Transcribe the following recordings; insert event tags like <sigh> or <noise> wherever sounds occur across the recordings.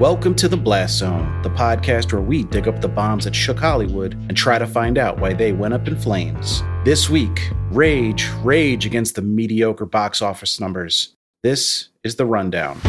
Welcome to the Blast Zone, the podcast where we dig up the bombs that shook Hollywood and try to find out why they went up in flames. This week, rage, rage against the mediocre box office numbers. This is the rundown.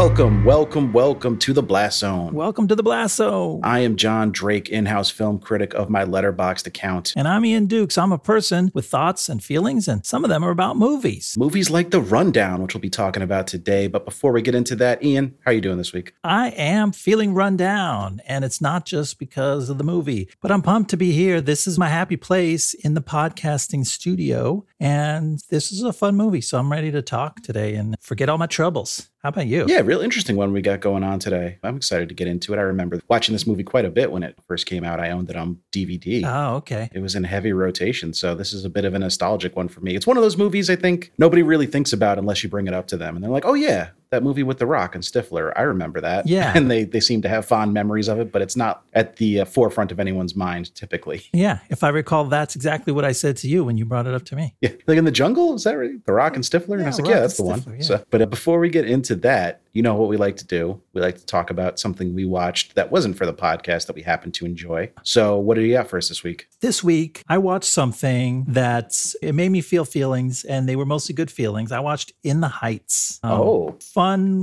Welcome, welcome, welcome to the Blast Zone. Welcome to the Blast Zone. I am John Drake, in house film critic of my Letterboxd account. And I'm Ian Dukes. I'm a person with thoughts and feelings, and some of them are about movies. Movies like The Rundown, which we'll be talking about today. But before we get into that, Ian, how are you doing this week? I am feeling run down, and it's not just because of the movie, but I'm pumped to be here. This is my happy place in the podcasting studio, and this is a fun movie. So I'm ready to talk today and forget all my troubles. How about you? Yeah, real interesting one we got going on today. I'm excited to get into it. I remember watching this movie quite a bit when it first came out. I owned it on DVD. Oh, okay. It was in heavy rotation, so this is a bit of a nostalgic one for me. It's one of those movies I think nobody really thinks about unless you bring it up to them, and they're like, "Oh yeah, that movie with The Rock and Stifler. I remember that." Yeah. <laughs> and they they seem to have fond memories of it, but it's not at the uh, forefront of anyone's mind typically. <laughs> Yeah, if I recall, that's exactly what I said to you when you brought it up to me. Yeah, like in the jungle, is that right? The Rock and Stifler, and I was like, Rock "Yeah, that's the one." Yeah. So, but uh, before we get into that, you know what we like to do? We like to talk about something we watched that wasn't for the podcast that we happen to enjoy. So, what do you got for us this week? This week, I watched something that it made me feel feelings, and they were mostly good feelings. I watched In the Heights. Um, Oh. fun,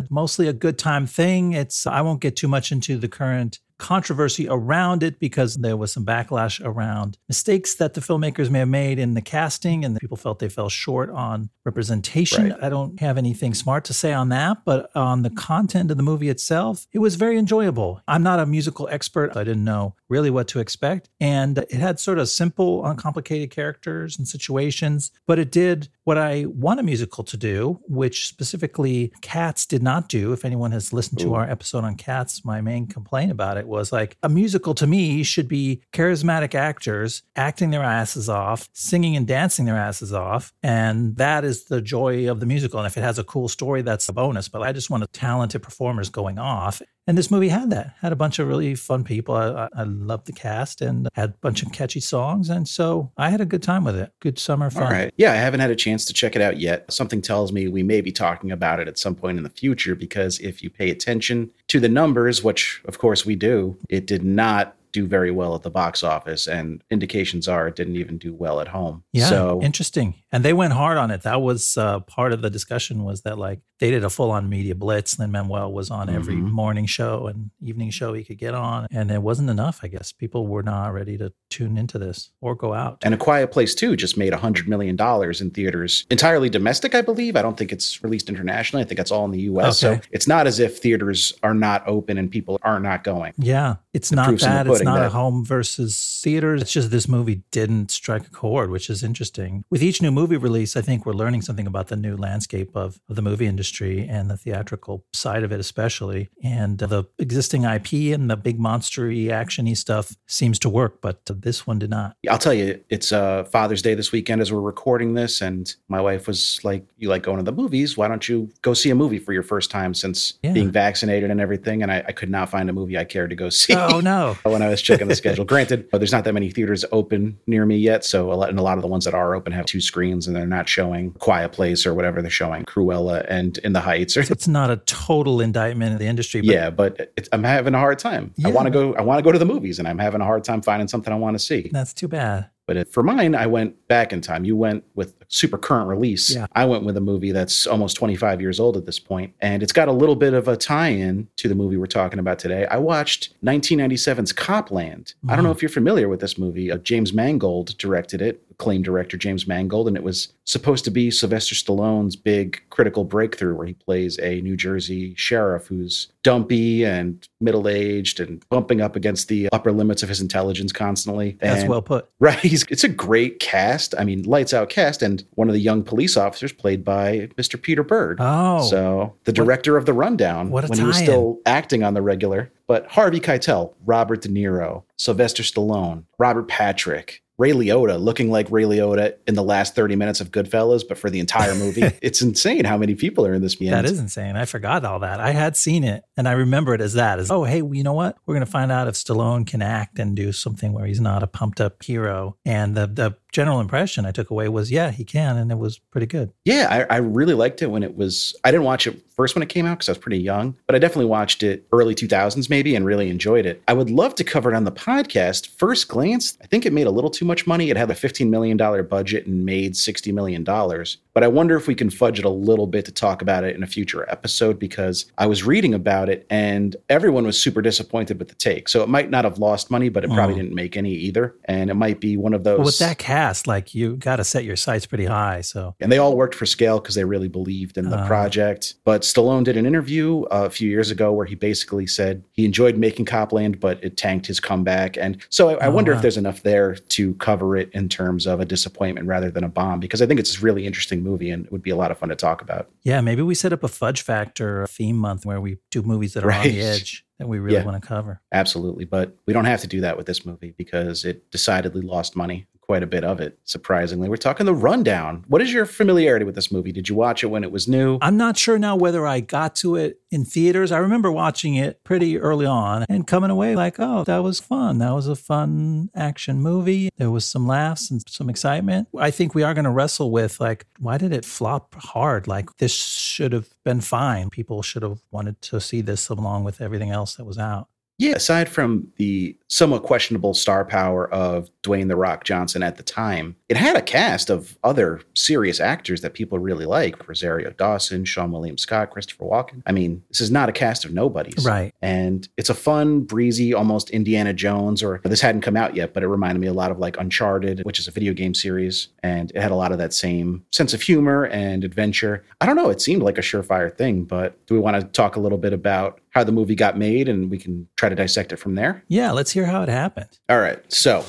mostly a good time thing. It's I won't get too much into the current controversy around it because there was some backlash around mistakes that the filmmakers may have made in the casting and people felt they fell short on representation. Right. I don't have anything smart to say on that, but on the content of the movie itself, it was very enjoyable. I'm not a musical expert. I didn't know really what to expect. And it had sort of simple, uncomplicated characters and situations, but it did what I want a musical to do, which specifically Cats did not do. If anyone has listened to our episode on Cats, my main complaint about it was like a musical to me should be charismatic actors acting their asses off, singing and dancing their asses off. And that is the joy of the musical. And if it has a cool story, that's a bonus. But I just want talented performers going off. And this movie had that. Had a bunch of really fun people. I, I, loved the cast and had a bunch of catchy songs. And so I had a good time with it. Good summer fun. All right. Yeah, I haven't had a chance to check it out yet. Something tells me we may be talking about it at some point in the future because if you pay attention to the numbers, which of course we do, it did not do very well at the box office and indications are it didn't even do well at home. Yeah, So interesting. And they went hard on it. That was uh, part of the discussion was that like they did a full on media blitz. Lin Manuel was on every Mhm. morning show and evening show he could get on, and it wasn't enough. I guess people were not ready to tune into this or go out. and A Quiet Place 2 just made $100 million in theaters, entirely domestic, I believe. I don't think it's released internationally. I think that's all in the US. Okay. So it's not as if theaters are not open and people are not going. Yeah, it's not the that. It's not a home versus theaters. It's just this movie didn't strike a chord, which is interesting. With each new movie release, I think we're learning something about the new landscape of, of the movie industry and the theatrical side of it, especially. And the existing IP and the big monstery, actiony stuff seems to work, but this one did not. I'll tell you, it's uh, Father's Day this weekend as we're recording this, and my wife was like, "You like going to the movies? Why don't you go see a movie for your first time since Yeah. being vaccinated and everything?" And I, I could not find a movie I cared to go see. Oh, no. <laughs> when I was checking the schedule. <laughs> Granted, there's not that many theaters open near me yet, so a lot, and a lot of the ones that are open have two screens, and they're not showing Quiet Place or whatever they're showing, Cruella and In the Heights. Or, It's not a total indictment of the industry, but yeah, but it's, I'm having a hard time. I want to go. I want to go to the movies, and I'm having a hard time finding something I want to see. that's too bad. But it- for mine, I went back in time. You went with super current release. Yeah. I went with a movie that's almost 25 years old at this point, and it's got a little bit of a tie-in to the movie we're talking about today. I watched 1997's Copland. I don't know if you're familiar with this movie. Uh, James Mangold directed it, acclaimed director James Mangold, and it was supposed to be Sylvester Stallone's big critical breakthrough, where he plays a New Jersey sheriff who's dumpy and middle-aged and bumping up against the upper limits of his intelligence constantly. That's well put. <laughs> Right. He's, it's a great cast. I mean, lights out cast. And one of the young police officers played by Mr. Peter Berg. Oh, So the director of The Rundown What a when he was still acting on the regular. But Harvey Keitel, Robert De Niro, Sylvester Stallone, Robert Patrick, Ray Liotta looking like Ray Liotta in the last 30 minutes of Goodfellas, but for the entire movie. <laughs> it's insane how many people are in this movie. That is insane. I forgot all that. I had seen it and I remember it as that as, oh, hey, you know what? We're going to find out if Stallone can act and do something where he's not a pumped up hero. And the, the general impression I took away was, yeah, he can. And it was pretty good. Yeah, I, I really liked it when it was, I didn't watch it first when it came out because I was pretty young, but I definitely watched it early 2000s maybe and really enjoyed it. I would love to cover it on the podcast. First glance, I think it made a little too much money. It had a $15 million budget and made $60 million. But I wonder if we can fudge it a little bit to talk about it in a future episode because I was reading about it and everyone was super disappointed with the take. So it might not have lost money, but it probably Oh. didn't make any either. And it might be one of those. But with that cast, like you got to set your sights pretty high. So and they all worked for scale because they really believed in the Ah. project. But Stallone did an interview uh, a few years ago where he basically said he enjoyed making Copland, but it tanked his comeback. And so I, I Oh, wonder wow. if there's enough there to cover it in terms of a disappointment rather than a bomb, because I think it's a really interesting movie and it would be a lot of fun to talk about. yeah, maybe we set up a Fudge Factor theme month where we do movies that are on the edge that we really Yeah. want to cover. Absolutely. But we don't have to do that with this movie because it decidedly lost money. Quite a bit of it, surprisingly. We're talking the rundown. What is your familiarity with this movie? Did you watch it when it was new? I'm not sure now whether I got to it in theaters. I remember watching it pretty early on and coming away like, oh, that was fun. That was a fun action movie. There was some laughs and some excitement. I think we are going to wrestle with like, why did it flop hard? Like, this should have been fine. People should have wanted to see this along with everything else that was out. Yeah, aside from the somewhat questionable star power of Dwayne The Rock Johnson at the time, it had a cast of other serious actors that people really like Rosario Dawson, Seann William Scott, Christopher Walken. I mean, this is not a cast of nobodies. Right. And it's a fun, breezy, almost Indiana Jones, or this hadn't come out yet, but it reminded me a lot of like Uncharted, which is a video game series. And it had a lot of that same sense of humor and adventure. I don't know, it seemed like a surefire thing, but do we want to talk a little bit about how the movie got made and we can try to dissect it from there? Yeah, let's hear how it happened. All right, so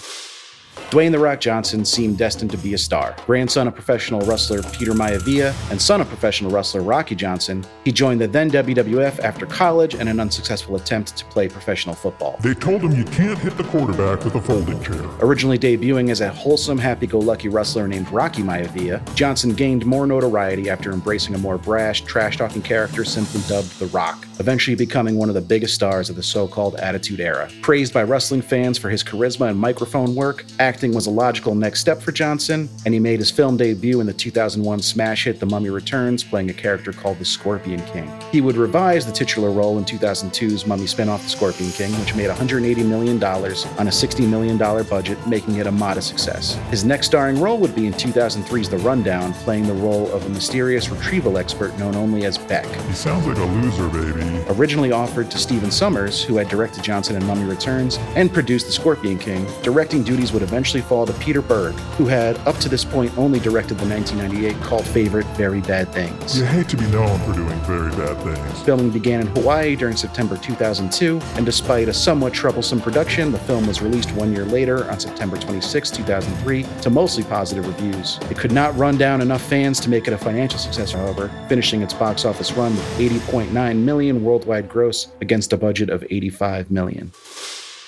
Dwayne The Rock Johnson seemed destined to be a star. Grandson of professional wrestler Peter Maivia and son of professional wrestler Rocky Johnson, he joined the then WWF after college and an unsuccessful attempt to play professional football. They told him you can't hit the quarterback with a folding chair. Originally debuting as a wholesome, happy go lucky wrestler named Rocky Maivia, Johnson gained more notoriety after embracing a more brash, trash talking character simply dubbed The Rock, eventually becoming one of the biggest stars of the so called Attitude Era. Praised by wrestling fans for his charisma and microphone work, acting was a logical next step for Johnson, and he made his film debut in the 2001 smash hit The Mummy Returns, playing a character called the Scorpion King. He would revise the titular role in 2002's Mummy spin-off The Scorpion King, which made $180 million on a $60 million budget, making it a modest success. His next starring role would be in 2003's The Rundown, playing the role of a mysterious retrieval expert known only as Beck. He sounds like a loser, baby. Originally offered to Stephen Sommers, who had directed Johnson in Mummy Returns and produced The Scorpion King, directing duties would eventually fall to Peter Berg, who had up to this point only directed the 1998 cult favorite Very Bad Things. You hate to be known for doing very bad things. Filming began in Hawaii during September 2002, and despite a somewhat troublesome production, the film was released one year later on September 26, 2003, to mostly positive reviews. It could not run down enough fans to make it a financial success, however, finishing its box office run with 80.9 million worldwide gross against a budget of 85 million.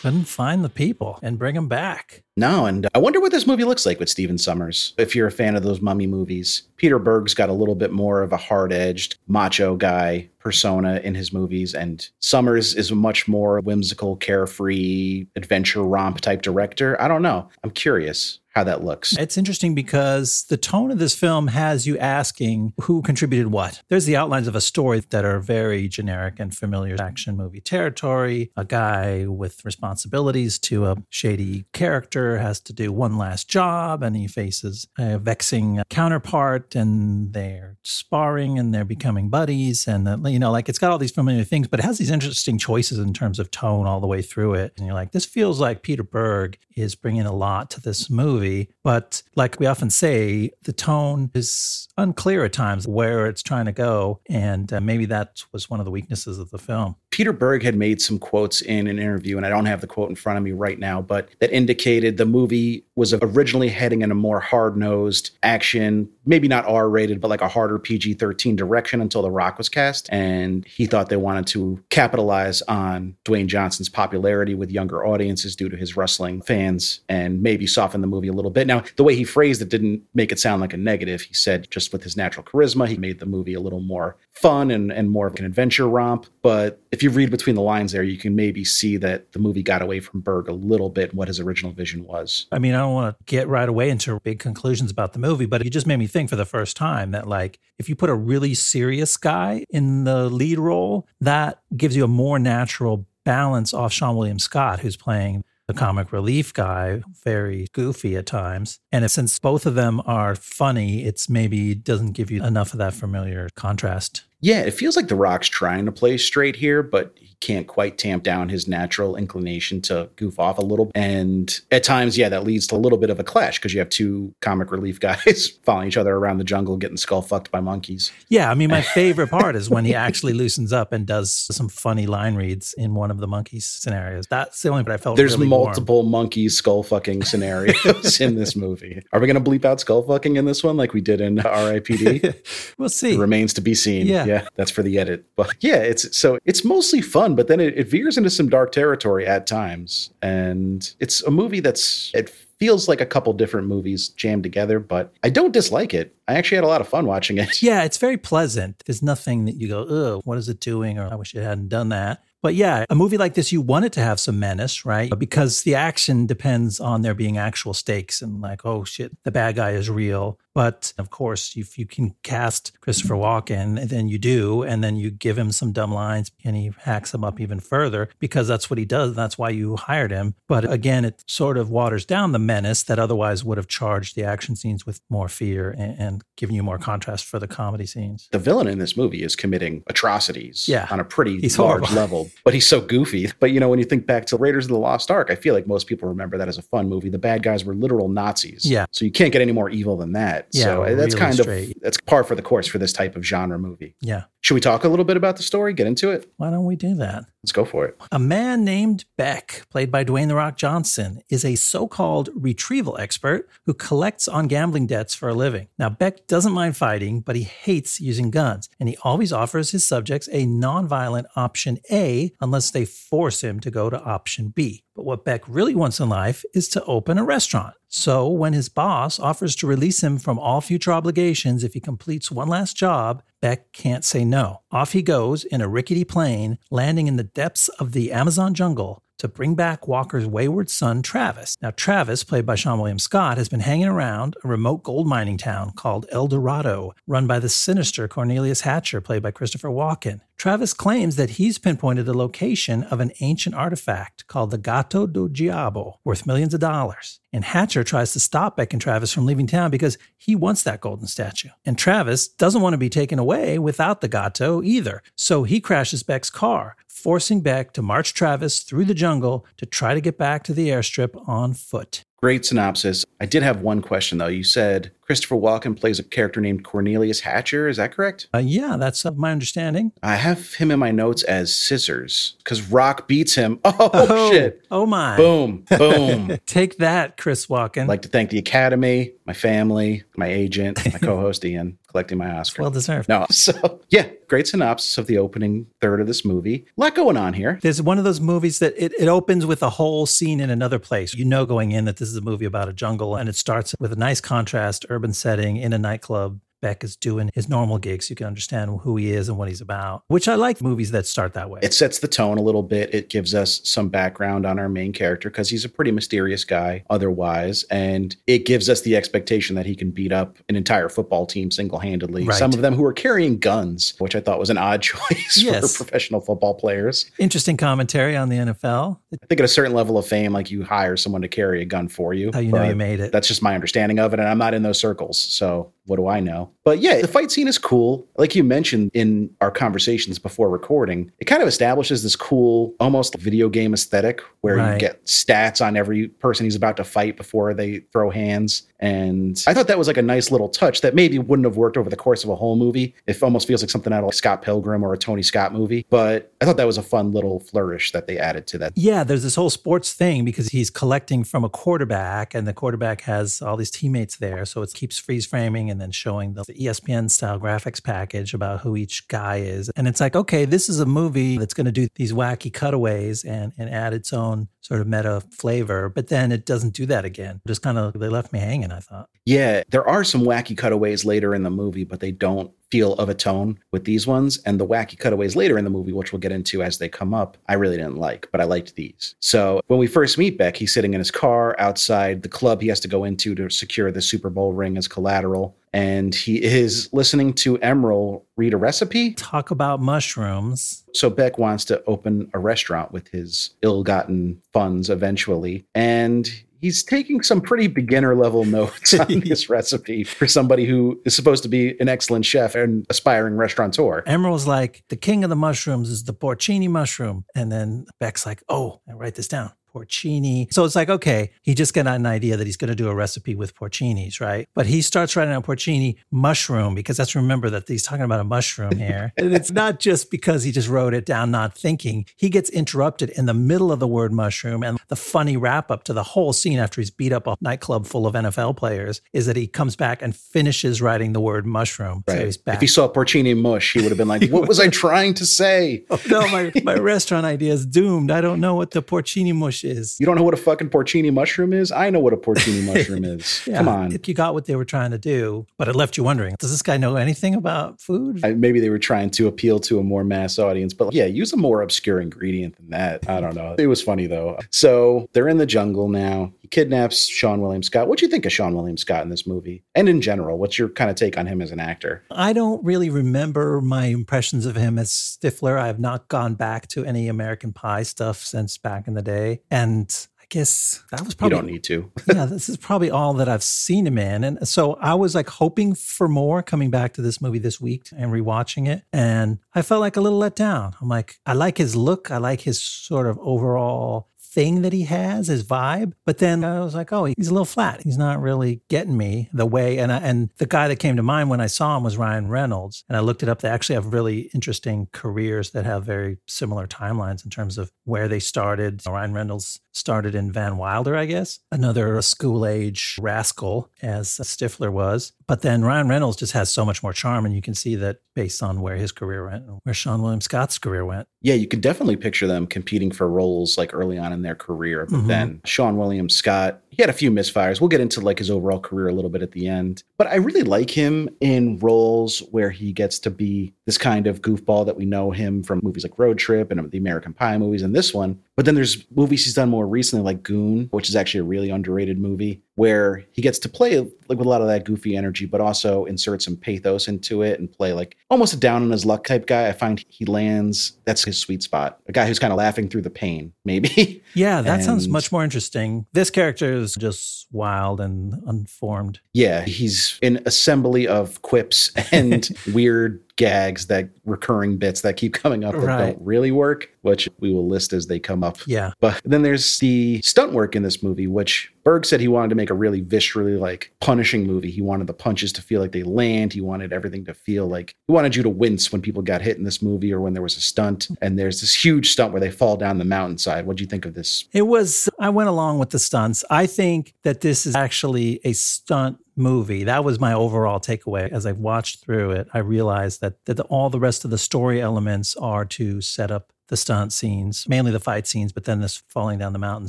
Couldn't find the people and bring them back. No, and uh, I wonder what this movie looks like with Stephen Sommers. If you're a fan of those mummy movies, Peter Berg's got a little bit more of a hard edged, macho guy persona in his movies, and Summers is a much more whimsical, carefree, adventure romp type director. I don't know. I'm curious how that looks. It's interesting because the tone of this film has you asking who contributed what. There's the outlines of a story that are very generic and familiar action movie territory. A guy with responsibilities to a shady character has to do one last job and he faces a vexing counterpart and they're sparring and they're becoming buddies. And, uh, you know, like it's got all these familiar things, but it has these interesting choices in terms of tone all the way through it. And you're like, this feels like Peter Berg is bringing a lot to this movie. But like we often say, the tone is unclear at times where it's trying to go. And uh, maybe that was one of the weaknesses of the film. Peter Berg had made some quotes in an interview, and I don't have the quote in front of me right now, but that indicated the movie was originally heading in a more hard nosed action, maybe not R rated, but like a harder PG 13 direction until The Rock was cast. And he thought they wanted to capitalize on Dwayne Johnson's popularity with younger audiences due to his wrestling fans and maybe soften the movie a little bit. Now, the way he phrased it didn't make it sound like a negative. He said just with his natural charisma, he made the movie a little more fun and, and more of an adventure romp. But if you read between the lines there, you can maybe see that the movie got away from Berg a little bit what his original vision was. I mean, I don't want to get right away into big conclusions about the movie, but it just made me think for the first time that, like, if you put a really serious guy in the lead role, that gives you a more natural balance off Seann William Scott, who's playing the comic relief guy, very goofy at times. And if, since both of them are funny, it's maybe doesn't give you enough of that familiar contrast. Yeah, it feels like The Rock's trying to play straight here, but he can't quite tamp down his natural inclination to goof off a little. And at times, yeah, that leads to a little bit of a clash because you have two comic relief <laughs> guys following each other around the jungle, getting skull fucked by monkeys. Yeah, I mean, my favorite <laughs> part is when he actually loosens up and does some funny line reads in one of the monkeys scenarios. That's the only part I felt. There's really multiple monkey skull fucking scenarios in this movie. Are we going to bleep out skull fucking in this one like we did in R.I.P.D.? <laughs> we'll see. It remains to be seen. Yeah. yeah, that's for the edit. But <laughs> yeah, it's so it's mostly fun, but then it, it veers into some dark territory at times, and it's a movie that's it feels like a couple different movies jammed together, but I don't dislike it. I actually had a lot of fun watching it. <laughs> Yeah, it's very pleasant. There's nothing that you go, oh, what is it doing? Or I wish it hadn't done that. But yeah, a movie like this, you want it to have some menace, right? Because the action depends on there being actual stakes and like, oh shit, the bad guy is real. But of course, if you can cast Christopher Walken, then you do, and then you give him some dumb lines and he hacks them up even further because that's what he does. That's why you hired him. But again, it sort of waters down the menace that otherwise would have charged the action scenes with more fear and, and given you more contrast for the comedy scenes. The villain in this movie is committing atrocities Yeah. on a pretty He's large horrible. level, but he's so goofy. <laughs> But you know, when you think back to Raiders of the Lost Ark, I feel like most people remember that as a fun movie. The bad guys were literal Nazis. Yeah. So you can't get any more evil than that. Yeah, so uh, that's really kind straight. of that's par for the course for this type of genre movie. Yeah. Should we talk a little bit about the story? Get into it? Why don't we do that? Let's go for it. A man named Beck, played by Dwayne The Rock Johnson, is a so called retrieval expert who collects on gambling debts for a living. Now, Beck doesn't mind fighting, but he hates using guns, and he always offers his subjects a nonviolent option A unless they force him to go to option B. But what Beck really wants in life is to open a restaurant. So, when his boss offers to release him from all future obligations if he completes one last job, Beck can't say no. Off he goes in a rickety plane, landing in the depths of the Amazon jungle to bring back Walker's wayward son, Travis. Now, Travis, played by Seann William Scott, has been hanging around a remote gold mining town called El Dorado, run by the sinister Cornelius Hatcher, played by Christopher Walken. Travis claims that he's pinpointed the location of an ancient artifact called the Gato do Diabo, worth millions of dollars. And Hatcher tries to stop Beck and Travis from leaving town because he wants that golden statue. And Travis doesn't want to be taken away without the Gato either. So he crashes Beck's car, forcing Beck to march Travis through the jungle to try to get back to the airstrip on foot. Great synopsis. I did have one question though. You said Christopher Walken plays a character named Cornelius Hatcher. Is that correct? Uh, yeah, that's uh, my understanding. I have him in my notes as Scissors because Rock beats him. <laughs> Oh, shit! Oh my. Boom! Boom! <laughs> Take that, Chris Walken. I'd like to thank the Academy, my family, my agent, my co-host Ian, collecting my Oscar. well deserved. no, <laughs> so yeah, great synopsis of the opening third of this movie. A lot going on here. There's one of those movies that it, it opens with a whole scene in another place. You know, going in that this is a movie about a jungle, and it starts with a nice contrast, urban setting in a nightclub. Beck is doing his normal gigs. You can understand who he is and what he's about, which I like movies that start that way. It sets the tone a little bit. It gives us some background on our main character because he's a pretty mysterious guy otherwise. And it gives us the expectation that he can beat up an entire football team single handedly. Right. Some of them who are carrying guns, which I thought was an odd <laughs> choice Yes. for professional football players. Interesting commentary on the NFL. I think at a certain level of fame, like you hire someone to carry a gun for you. How you know you made it. That's just my understanding of it. And I'm not in those circles. So what do I know? But yeah, the fight scene is cool. Like you mentioned in our conversations before recording, it kind of establishes this cool, almost video game aesthetic where you get stats on every person he's about to fight before they throw hands. And I thought that was like a nice little touch that maybe wouldn't have worked over the course of a whole movie. It almost feels like something out of like Scott Pilgrim or a Tony Scott movie. But I thought that was a fun little flourish that they added to that. Yeah, there's this whole sports thing because he's collecting from a quarterback, and the quarterback has all these teammates there. So it keeps freeze framing and then showing the ESPN style graphics package about who each guy is. And it's like, okay, this is a movie that's going to do these wacky cutaways and, and add its own sort of meta flavor. But then it doesn't do that again. Just kind of, they left me hanging, I thought. Yeah, there are some wacky cutaways later in the movie, but they don't feel of a tone with these ones. And the wacky cutaways later in the movie, which we'll get into as they come up, I really didn't like, but I liked these. So when we first meet Beck, he's sitting in his car outside the club he has to go into to secure the Super Bowl ring as collateral. And he is listening to Emeril read a recipe. Talk about mushrooms. So Beck wants to open a restaurant with his ill gotten funds eventually. And he's taking some pretty beginner level notes on <laughs> this recipe for somebody who is supposed to be an excellent chef and aspiring restaurateur. Emeril's like, the king of the mushrooms is the porcini mushroom. And then Beck's like, oh, I write this down porcini. So it's like, okay, he just got an idea that he's going to do a recipe with porcinis, right? But he starts writing down porcini mushroom because that's remember that he's talking about a mushroom here. <laughs> and it's <laughs> not just because he just wrote it down not thinking. He gets interrupted in the middle of the word mushroom and the funny wrap up to the whole scene after he's beat up a nightclub full of NFL players is that he comes back and finishes writing the word mushroom. Right. So he's back. If he saw porcini mush, he would have been like, "What was I trying to say?" <laughs> oh, no, my, my restaurant idea is doomed. I don't know what the porcini mush is. You don't know what a fucking porcini mushroom is? I know what a porcini <laughs> mushroom is. Yeah, Come on. If You got what they were trying to do, but it left you wondering does this guy know anything about food? I, maybe they were trying to appeal to a more mass audience, but yeah, use a more obscure ingredient than that. I don't know. It was funny though. So they're in the jungle now. He kidnaps Seann William Scott. What do you think of Seann William Scott in this movie? And in general, what's your kind of take on him as an actor? I don't really remember my impressions of him as Stifler. I have not gone back to any American Pie stuff since back in the day. And I guess that was probably you don't need to. <laughs> yeah, this is probably all that I've seen him in. And so I was like hoping for more coming back to this movie this week and rewatching it. And I felt like a little let down. I'm like, I like his look. I like his sort of overall thing that he has, his vibe. But then I was like, oh, he's a little flat. He's not really getting me the way. And I, and the guy that came to mind when I saw him was Ryan Reynolds. And I looked it up. They actually have really interesting careers that have very similar timelines in terms of where they started. Ryan Reynolds started in Van Wilder, I guess, another school age rascal as Stifler was. But then Ryan Reynolds just has so much more charm. And you can see that based on where his career went, where Seann William Scott's career went. Yeah, you could definitely picture them competing for roles like early on in their career. But Mhm. then Seann William Scott, he had a few misfires. We'll get into like his overall career a little bit at the end. But I really like him in roles where he gets to be this kind of goofball that we know him from movies like Road Trip and the American Pie movies and this one. But then there's movies he's done more recently like Goon, which is actually a really underrated movie where he gets to play like with a lot of that goofy energy, but also insert some pathos into it and play like almost a down on his luck type guy. I find he lands, that's his sweet spot. A guy who's kind of laughing through the pain, <laughs> maybe. Yeah, that sounds much more interesting. This character is just wild and unformed. Yeah, he's an assembly of quips <laughs> and weird gags that recurring bits that keep <laughs> coming up that Right. don't really work, which we will list as they come up. Yeah. But then there's the stunt work in this movie, which Berg said he wanted to make a really viscerally like punishing movie. He wanted the punches to feel like they land. He wanted everything to feel like he wanted you to wince when people got hit in this movie or when there was a stunt. And there's this huge stunt where they fall down the mountainside. What do you think of this? It was, I went along with the stunts. I think that this is actually a stunt movie. That was my overall takeaway. As I watched through it, I realized that, that the, all the rest of the story elements are to set up the stunt scenes, mainly the fight scenes, but then this falling down the mountain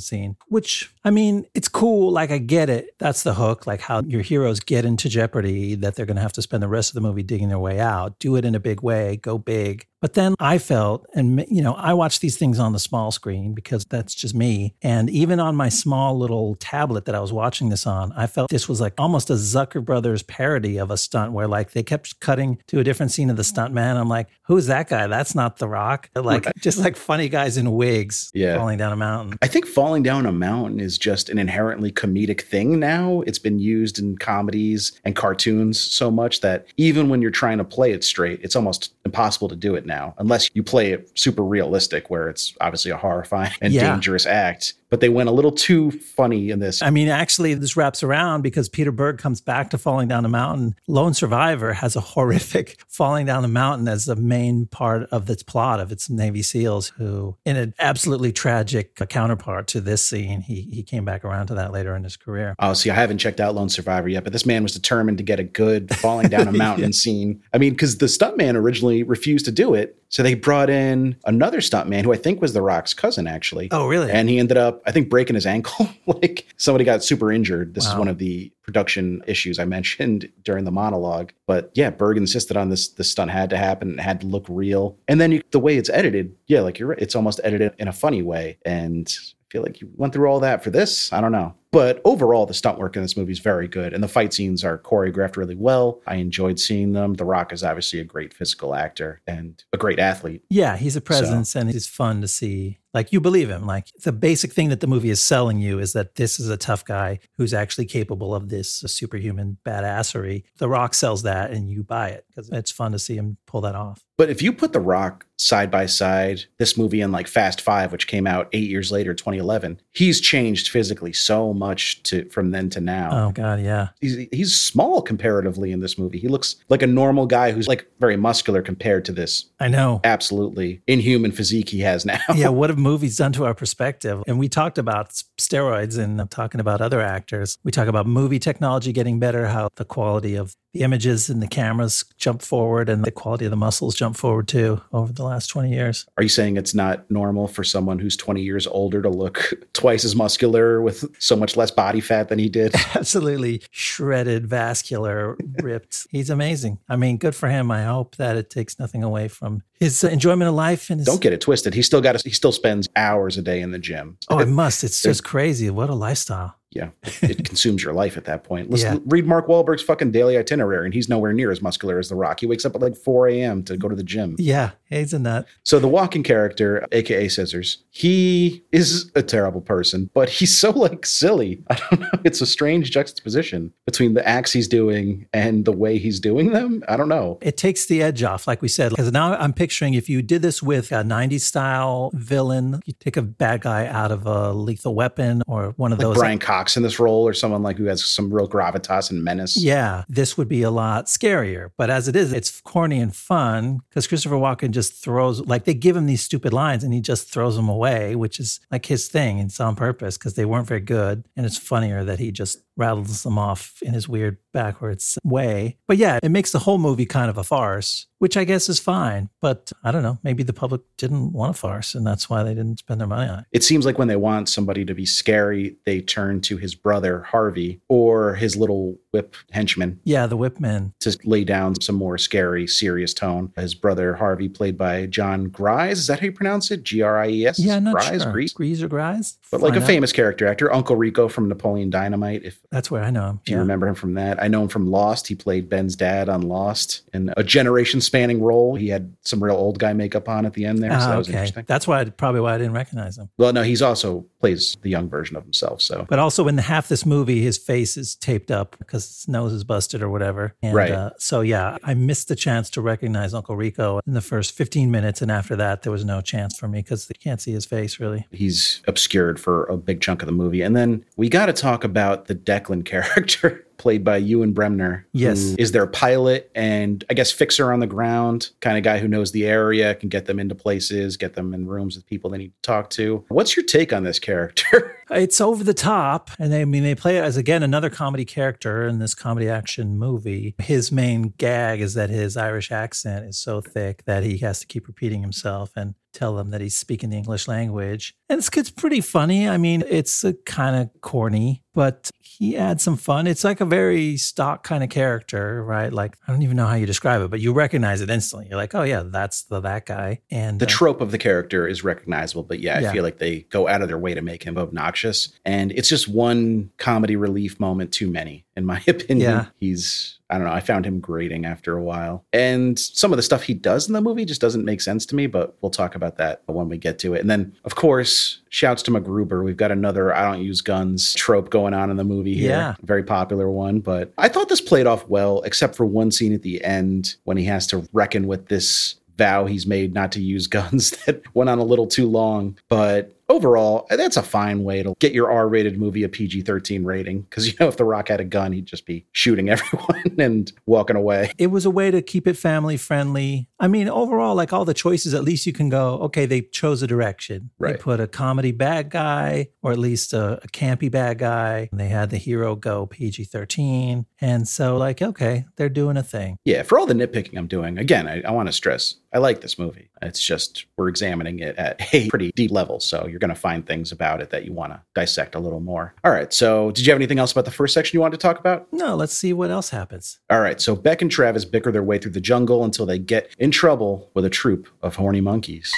scene, which I mean, it's cool. Like, I get it. That's the hook, like how your heroes get into jeopardy, that they're going to have to spend the rest of the movie digging their way out. Do it in a big way, go big. But then I felt, and you know, I watch these things on the small screen because that's just me. And even on my small little tablet that I was watching this on, I felt this was like almost a Zucker Brothers parody of a stunt where like they kept cutting to a different scene of the stunt man. I'm like, who's that guy? That's not The Rock. Like Right. <laughs> just like funny guys in wigs Yeah. falling down a mountain. I think falling down a mountain is just an inherently comedic thing now. It's been used in comedies and cartoons so much that even when you're trying to play it straight, it's almost impossible to do it now, unless you play it super realistic, where it's obviously a horrifying and Yeah. dangerous act. But they went a little too funny in this. I mean, actually, this wraps around because Peter Berg comes back to falling down the mountain. Lone Survivor has a horrific <laughs> falling down the mountain as the main part of its plot of its Navy SEALs, who, in an absolutely tragic uh, counterpart to this scene, he, he came back around to that later in his career. Oh, see, I haven't checked out Lone Survivor yet, but this man was determined to get a good falling down a <laughs> mountain scene. I mean, because the stuntman originally refused to do it. So they brought in another stuntman who I think was The Rock's cousin, actually. Oh, really? And he ended up, I think, breaking his ankle. <laughs> like somebody got super injured. This is one of the production issues I mentioned <laughs> during the monologue. But yeah, Berg insisted on this. This stunt had to happen. It had to look real. And then you, the way it's edited, yeah, like you're right. It's almost edited in a funny way. And feel like you went through all that for this. I don't know. But overall, the stunt work in this movie is very good, and the fight scenes are choreographed really well. I enjoyed seeing them. The Rock is obviously a great physical actor and a great athlete. Yeah, he's a presence and he's fun to see. Like you believe him. Like the basic thing that the movie is selling you is that this is a tough guy who's actually capable of this superhuman badassery. The Rock sells that and you buy it because it's fun to see him pull that off. But if you put The Rock side by side, this movie and like Fast Five, which came out eight years later, 2011, he's changed physically so much to from then to now. Oh God, yeah. He's he's small comparatively in this movie. He looks like a normal guy who's like very muscular compared to this I know. absolutely inhuman physique he has now. yeah, what have movies done to our perspective? And we talked about steroids and talking about other actors. We talk about movie technology getting better, how the quality of the images and the cameras jump forward and the quality of the muscles jump forward too over the last 20 years. Are you saying it's not normal for someone who's 20 years older to look <laughs> twice as muscular with so much less body fat than he did? <laughs> Absolutely shredded, vascular, <laughs> ripped. He's amazing. I mean, good for him. I hope that it takes nothing away from his enjoyment of life and his. Don't get it twisted. He still got he still spends hours a day in the gym. Oh, it must. It's just crazy. What a lifestyle. Yeah, it <laughs> consumes your life at that point. Listen, Yeah. read Mark Wahlberg's fucking daily itinerary, and he's nowhere near as muscular as The Rock. He wakes up at like 4 a.m. to go to the gym. Yeah, he's a nut. So the Walken character, aka Scissors, he is a terrible person, but he's so like silly. <laughs> I don't know. It's a strange juxtaposition between the acts he's doing and the way he's doing them. I don't know. It takes the edge off, like we said. Because now I'm picturing if you did this with a 90s style villain, you take a bad guy out of a lethal weapon or one of Like those. Brian Cox in this role, or someone like who has some real gravitas and menace. Yeah, this would be a lot scarier. But as it is, it's corny and fun because Christopher Walken just throws, like, they give him these stupid lines and he just throws them away, which is like his thing. It's on purpose because they weren't very good. And it's funnier that he just rattles them off in his weird backwards way. But yeah, it makes the whole movie kind of a farce, which I guess is fine. But I don't know, maybe the public didn't want a farce and that's why they didn't spend their money on it. It seems like when they want somebody to be scary, they turn to his brother Harvey or his little whip henchman Yeah, the Whipman. to lay down some more scary, serious tone. His brother Harvey, played by Jon Gries, is that how you pronounce it? G R I E S. Yeah, not Grise, sure. Grease? Grease or Grise? But like a out. famous character actor, Uncle Rico from Napoleon Dynamite. If That's where I know him. If you Yeah. remember him from that, I know him from Lost. He played Ben's dad on Lost in a generation spanning role. He had some real old guy makeup on at the end there. so Ah, that was okay. interesting. That's why I, probably why I didn't recognize him. Well, no, he's also plays the young version of himself. So But also in the half this movie, his face is taped up because his nose is busted or whatever. And, Right. Uh, so yeah, I missed the chance to recognize Uncle Rico in the first 15 minutes, and after that, there was no chance for me because you can't see his face really. he's obscured for a big chunk of the movie. And then we got to talk about the Declan <laughs> character. Played by Ewan Bremner, Yes. who is their pilot and I guess fixer on the ground, kind of guy who knows the area, can get them into places, get them in rooms with people they need to talk to. What's your take on this character? <laughs> It's over the top, and they I mean they play it as again another comedy character in this comedy action movie. His main gag is that his Irish accent is so thick that he has to keep repeating himself and tell them that he's speaking the English language. And it's, it's pretty funny. I mean, it's kind of corny, but he adds some fun. It's like a very stock kind of character, right? Like I don't even know how you describe it, but you recognize it instantly. You're like, oh yeah, that's the that guy. And the uh, trope of the character is recognizable, but yeah, I Yeah. feel like they go out of their way to make him obnoxious. And it's just one comedy relief moment too many, in my <laughs> opinion. Yeah. He's, I don't know, I found him grating after a while. And some of the stuff he does in the movie just doesn't make sense to me, but we'll talk about that when we get to it. And then, of course, shouts to MacGruber. We've got another I don't use guns trope going on in the movie here. Yeah. Very popular one. But I thought this played off well, except for one scene at the end when he has to reckon with this vow he's made not to use <laughs> guns that went on a little too long. But overall, that's a fine way to get your R rated movie a PG 13 rating. Because, you know, if The Rock had a gun, he'd just be shooting <laughs> everyone and walking away. It was a way to keep it family friendly. I mean, overall, like all the choices, at least you can go, okay, they chose a direction. Right. They put a comedy bad guy, or at least a, a campy bad guy. They had the hero go PG 13. And so, like, okay, they're doing a thing. Yeah, for all the nitpicking I'm doing, again, I, I want to stress I like this movie. It's just we're examining it at a pretty deep level. So you're going to find things about it that you want to dissect a little more. All right. So, did you have anything else about the first section you wanted to talk about? No, let's see what else happens. All right. So, Beck and Travis bicker their way through the jungle until they get in trouble with a troop of horny monkeys.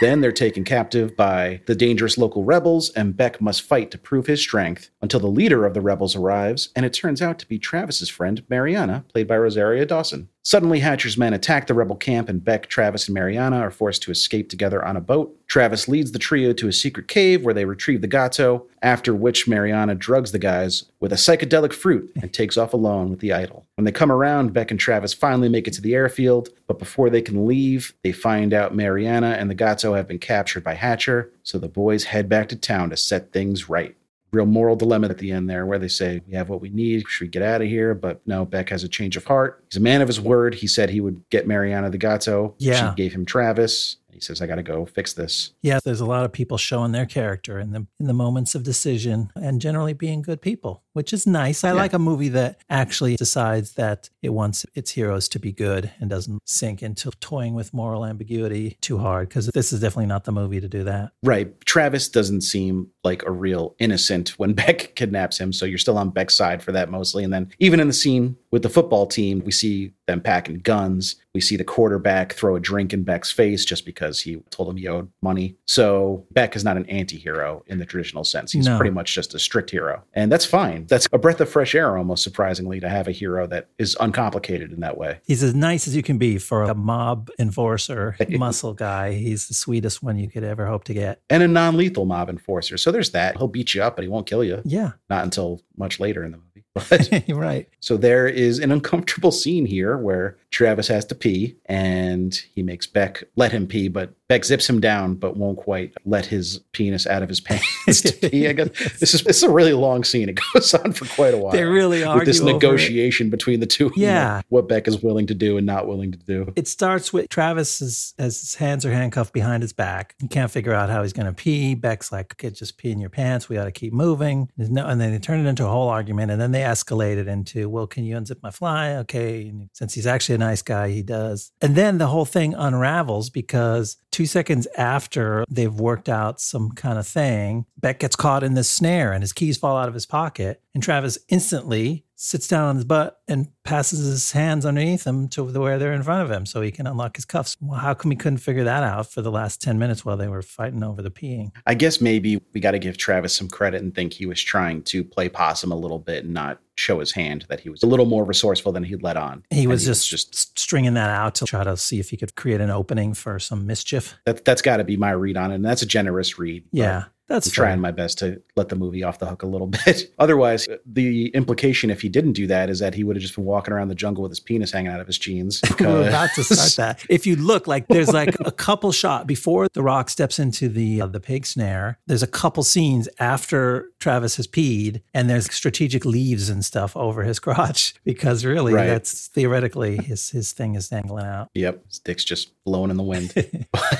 Then they're taken captive by the dangerous local rebels, and Beck must fight to prove his strength until the leader of the rebels arrives, and it turns out to be Travis's friend, Mariana, played by Rosario Dawson. Suddenly, Hatcher's men attack the rebel camp, and Beck, Travis, and Mariana are forced to escape together on a boat. Travis leads the trio to a secret cave where they retrieve the gato, after which Mariana drugs the guys with a psychedelic fruit and takes off alone with the idol. When they come around, Beck and Travis finally make it to the airfield, but before they can leave, they find out Mariana and the gato have been captured by Hatcher, so the boys head back to town to set things right real moral dilemma at the end there where they say, We have what we need. Should we get out of here? But no, Beck has a change of heart. He's a man of his word. He said he would get Mariana the Gato. Yeah. She gave him Travis. He says, I got to go fix this. Yeah, there's a lot of people showing their character in the in the moments of decision and generally being good people, which is nice. I Yeah. like a movie that actually decides that it wants its heroes to be good and doesn't sink into toying with moral ambiguity too hard because this is definitely not the movie to do that. Right. Travis doesn't seem like a real innocent when <laughs> Beck kidnaps him. So you're still on Beck's side for that mostly. And then even in the scene with the football team, we see them packing guns. We see the quarterback throw a drink in Beck's face just because he told him he owed money. So Beck is not an anti hero in the traditional sense. He's No. pretty much just a strict hero. And that's fine. That's a breath of fresh air, almost surprisingly, to have a hero that is uncomplicated in that way. He's as nice as you can be for a mob enforcer <laughs> muscle guy. He's the sweetest one you could ever hope to get. And a non lethal mob enforcer. So there's that. He'll beat you up, but he won't kill you. Yeah, Not until much later in the movie. <laughs> But you're right. So there is an uncomfortable scene here where Travis has to pee and he makes Beck let him pee, but Beck zips him down but won't quite let his penis out of his pants to pee. I guess <laughs> this is this is a really long scene. It goes on for quite a while. They really are with this it. negotiation between the two. Yeah. what Beck is willing to do and not willing to do. It starts with Travis is, as his hands are handcuffed behind his back. He can't figure out how he's going to pee. Beck's like, okay, just pee in your pants. We got to keep moving. There's no, and then they turn it into a whole argument. And then they escalate it into, well, can you unzip my fly? Okay. And since he's actually a nice guy, he does. And then the whole thing unravels because two seconds after they've worked out some kind of thing, Beck gets caught in this snare and his keys fall out of his pocket. And Travis instantly sits down on his butt and passes his hands underneath him to the where they're in front of him so he can unlock his cuffs. Well, how come he couldn't figure that out for the last 10 minutes while they were fighting over the peeing? I guess maybe we got to give Travis some credit and think he was trying to play possum a little bit and not show his hand that he was a little more resourceful than he'd let on. He was just, just stringing that out to try to see if he could create an opening for some mischief. that, that's got to be my read on it. And that's a generous read. Yeah, that's trying my best to let the movie off the hook a little <laughs> bit. Otherwise, the implication if he didn't do that is that he would have just been walking around the jungle with his penis hanging out of his jeans. we <laughs> were about to start <laughs> that. If you look, like there's like a couple shot before the rock steps into the uh, the pig snare. There's a couple scenes after Travis has peed, and there's strategic leaves and stuff over his crotch because really, Right. that's theoretically his his thing is dangling out. Yep, his dick's just blowing in the wind.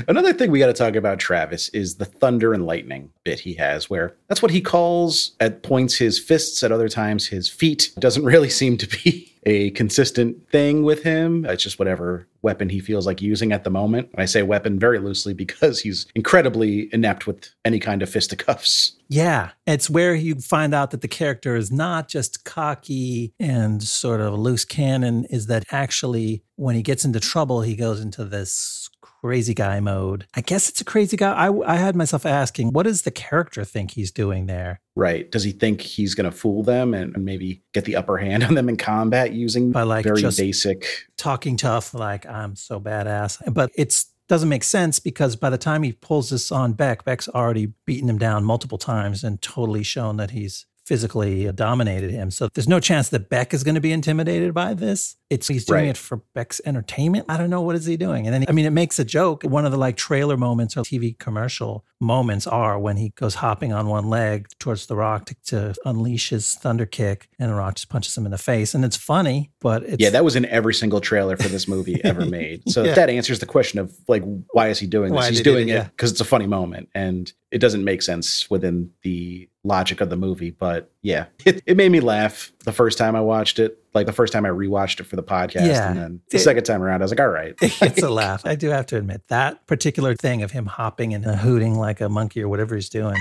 Another thing we got to talk about Travis is the thunder and lightning bit he has, where that's what he calls at points his fists, at other times his feet. Doesn't really seem to be <laughs> a consistent thing with him. It's just whatever weapon he feels like using at the moment. And I say weapon very loosely because he's incredibly inept with any kind of fisticuffs. Yeah, it's where you find out that the character is not just cocky and sort of loose cannon, is that actually when he gets into trouble, he goes into this crazy guy mode. I guess it's a crazy guy. I, I had myself asking, what does the character think he's doing there? Right. Does he think he's going to fool them and, maybe get the upper hand <laughs> on them in combat using By, like, very basic Talking tough, like I'm so badass. But it's doesn't make sense because by the time he pulls this on Beck, Beck's already beaten him down multiple times and totally shown that he's physically dominated him. So there's no chance that Beck is going to be intimidated by this. It's he's doing Right. it for Beck's entertainment. I don't know what is he doing. And then I mean, it makes a joke. One of the like trailer moments or TV commercial moments are when he goes hopping on one leg towards the Rock to, to unleash his thunder kick, and the Rock just punches him in the face. And it's funny, but it's Yeah, that was in every single trailer for this movie <laughs> ever made. So Yeah. that answers the question of like, why is he doing this? Why He's doing it, it yeah. because it's a funny moment, and it doesn't make sense within the logic of the movie. But yeah, <laughs> it, it made me laugh the first time I watched it. Like the first time I rewatched it for the podcast, Yeah. and then the It- second time around, I was like, all right, <laughs> it's a <laughs> laugh. I do have to admit that particular thing of him hopping and hooting like a monkey or whatever he's doing,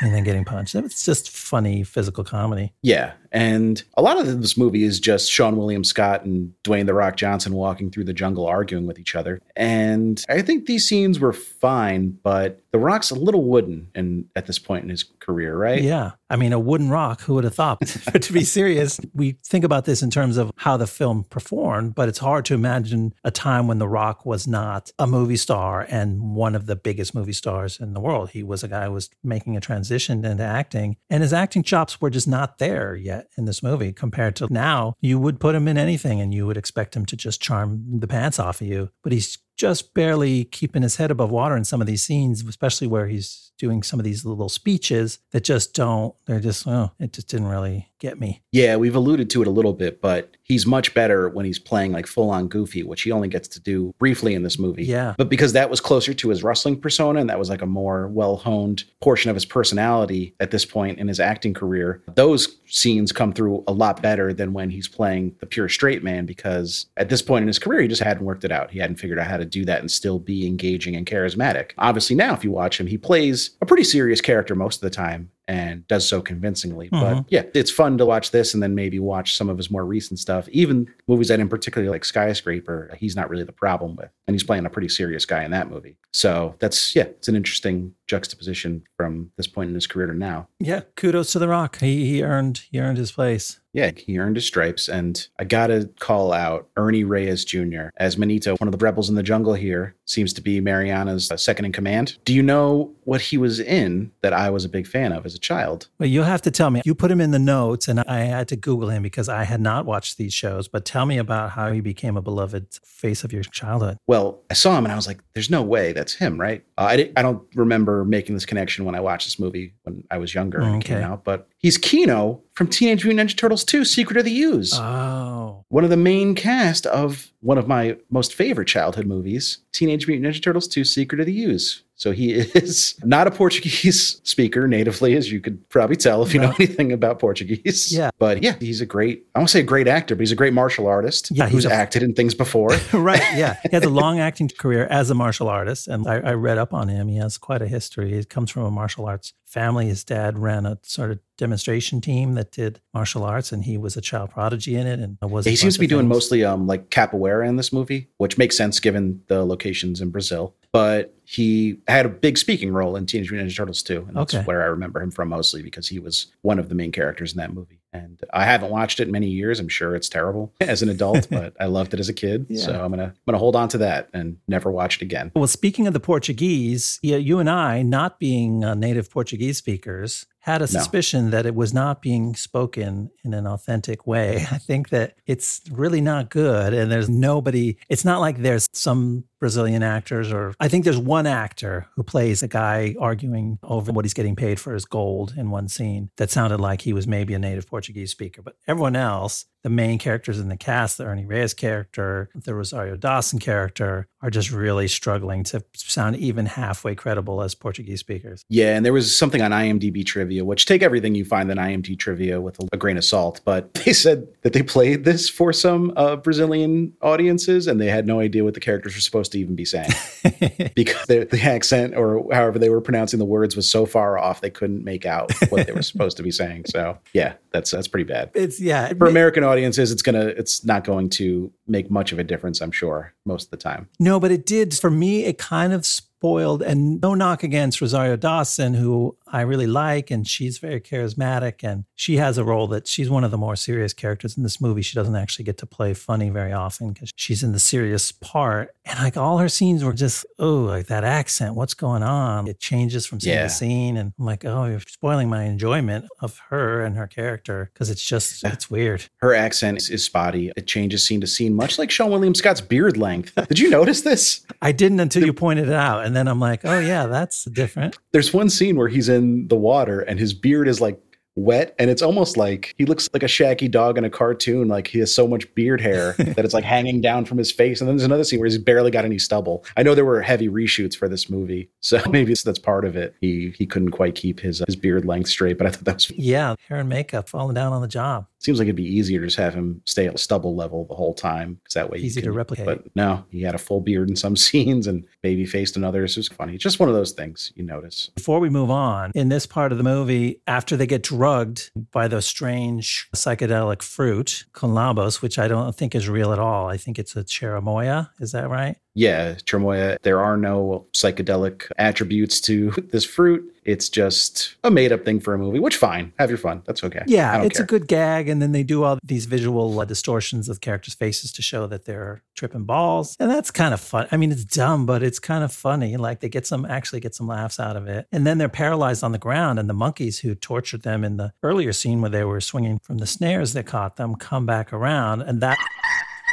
and then getting punched. It's just funny physical comedy. Yeah. And a lot of this movie is just Seann William Scott and Dwayne The Rock Johnson walking through the jungle arguing with each other. And I think these scenes were fine, but The Rock's a little wooden in, at this point in his career, right? Yeah. I mean, a wooden rock, who would have thought? <laughs> but to be serious, we think about this in terms of how the film performed, but it's hard to imagine a time when The Rock was not a movie star and one of the biggest movie stars in the world. He was a guy who was making a transition into acting, and his acting chops were just not there yet in this movie compared to now. You would put him in anything and you would expect him to just charm the pants off of you, but he's just barely keeping his head above water in some of these scenes, especially where he's doing some of these little speeches that just don't, they're just, oh, it just didn't really get me. Yeah, we've alluded to it a little bit, but he's much better when he's playing like full on goofy, which he only gets to do briefly in this movie. Yeah. But because that was closer to his wrestling persona and that was like a more well honed portion of his personality at this point in his acting career, those scenes come through a lot better than when he's playing the pure straight man because at this point in his career, he just hadn't worked it out. He hadn't figured out how to do that and still be engaging and charismatic. Obviously, now, if you watch him, he plays a pretty serious character most of the time and does so convincingly. But Mhm. yeah, it's fun to watch this and then maybe watch some of his more recent stuff. Even movies that in particular like Skyscraper, he's not really the problem with. And he's playing a pretty serious guy in that movie. So that's yeah, it's an interesting juxtaposition from this point in his career to now. Yeah. Kudos to The Rock. He, he earned, he earned his place. Yeah, he earned his stripes. And I gotta call out Ernie Reyes Jr. as Manito, one of the rebels in the jungle here, seems to be Mariana's uh, second in command. Do you know what he was in that I was a big fan of as a child? Well, you'll have to tell me. You put him in the notes, and I had to Google him because I had not watched these shows. But tell me about how he became a beloved face of your childhood. Well, I saw him and I was like, "There's no way that's him, right?" Uh, I didn't, I don't remember making this connection when I watched this movie when I was younger and it came Okay. out, but he's Keno from Teenage Mutant Ninja Turtles 2: Secret of the Ooze. Oh, one of the main cast of one of my most favorite childhood movies, Teenage Mutant Ninja Turtles 2: Secret of the Ooze. So he <laughs> is not a Portuguese speaker natively, as you could probably tell if you know anything about Portuguese. Yeah. But yeah, he's a great, I won't say a great actor, but he's a great martial artist Yeah, who's a- acted in things before. <laughs> right. Yeah. He has a long acting career as a martial artist. And I, I read up on him. He has quite a history. He comes from a martial arts family. His dad ran a sort of demonstration team that did martial arts, and he was a child prodigy in it. And was he seems to be of doing mostly um like capoeira in this movie, which makes sense given the locations in Brazil. But he had a big speaking role in Teenage Mutant Ninja Turtles 2, and that's Okay. where I remember him from mostly because he was one of the main characters in that movie. And I haven't watched it in many years. I'm sure it's terrible <laughs> as an adult, <laughs> but I loved it as a kid. So I'm gonna I'm gonna hold on to that and never watch it again. Well, speaking of the Portuguese, yeah, you and I, not being uh, native Portuguese speakers, had a suspicion that it was not being spoken in an authentic way. <laughs> I think that it's really not good. And there's nobody, it's not like there's some Brazilian actors, or I think there's one actor who plays a guy arguing over what he's getting paid for his gold in one scene that sounded like he was maybe a native Portuguese speaker. But everyone else, the main characters in the cast, the Ernie Reyes character, the Rosario Dawson character, are just really struggling to sound even halfway credible as Portuguese speakers. Yeah, and there was something on IMDb trivia, which take everything you find in IMDb trivia with a, grain of salt. But <laughs> they said that they played this for some uh, Brazilian audiences, and they had no idea what the characters were supposed to even be saying <laughs> because the, the accent or however they were pronouncing the words was so far off they couldn't make out what they were <laughs> supposed to be saying. So yeah, that's that's pretty bad. It's yeah. For American audiences, it's gonna it's not going to make much of a difference, I'm sure, most of the time. No, but it did for me. It kind of spoiled. And no knock against Rosario Dawson, who I really like, and she's very charismatic. And she has a role that she's one of the more serious characters in this movie. She doesn't actually get to play funny very often because she's in the serious part. And like all her scenes were just, oh, like that accent, what's going on? It changes from scene Yeah. to scene. And I'm like, oh, you're spoiling my enjoyment of her and her character because it's just, it's weird. Her accent is, is spotty. It changes scene to scene, much like Seann William Scott's beard length. Did you notice this? I didn't until you pointed it out. And then I'm like, oh, yeah, that's different. There's one scene where he's in the water and his beard is like wet and it's almost like he looks like a shaggy dog in a cartoon like he has so much beard hair <laughs> that it's like hanging down from his face and then there's another scene where he's barely got any stubble i know there were heavy reshoots for this movie so <laughs> maybe it's, that's part of it he he couldn't quite keep his uh, his beard length straight but i thought that was Yeah, hair and makeup falling down on the job. Seems like it'd be easier to just have him stay at a stubble level the whole time because that way you Easy to replicate. but no he had a full beard in some <laughs> scenes and baby faced in others it was funny just one of those things you notice Before we move on, in this part of the movie, after they get drugged by the strange psychedelic fruit, conlabos, which I don't think is real at all. I think it's a cherimoya. Is that right? Yeah, cherimoya, there are no psychedelic attributes to <laughs> this fruit. It's just a made up thing for a movie, which fine. Have your fun. That's okay. Yeah, it's care. a good gag. And then they do all these visual uh, distortions of characters' faces to show that they're tripping balls. And that's kind of fun. I mean, it's dumb, but it's kind of funny. Like they get some, actually get some laughs out of it. And then they're paralyzed on the ground. And the monkeys who tortured them in the earlier scene where they were swinging from the snares that caught them come back around. And that.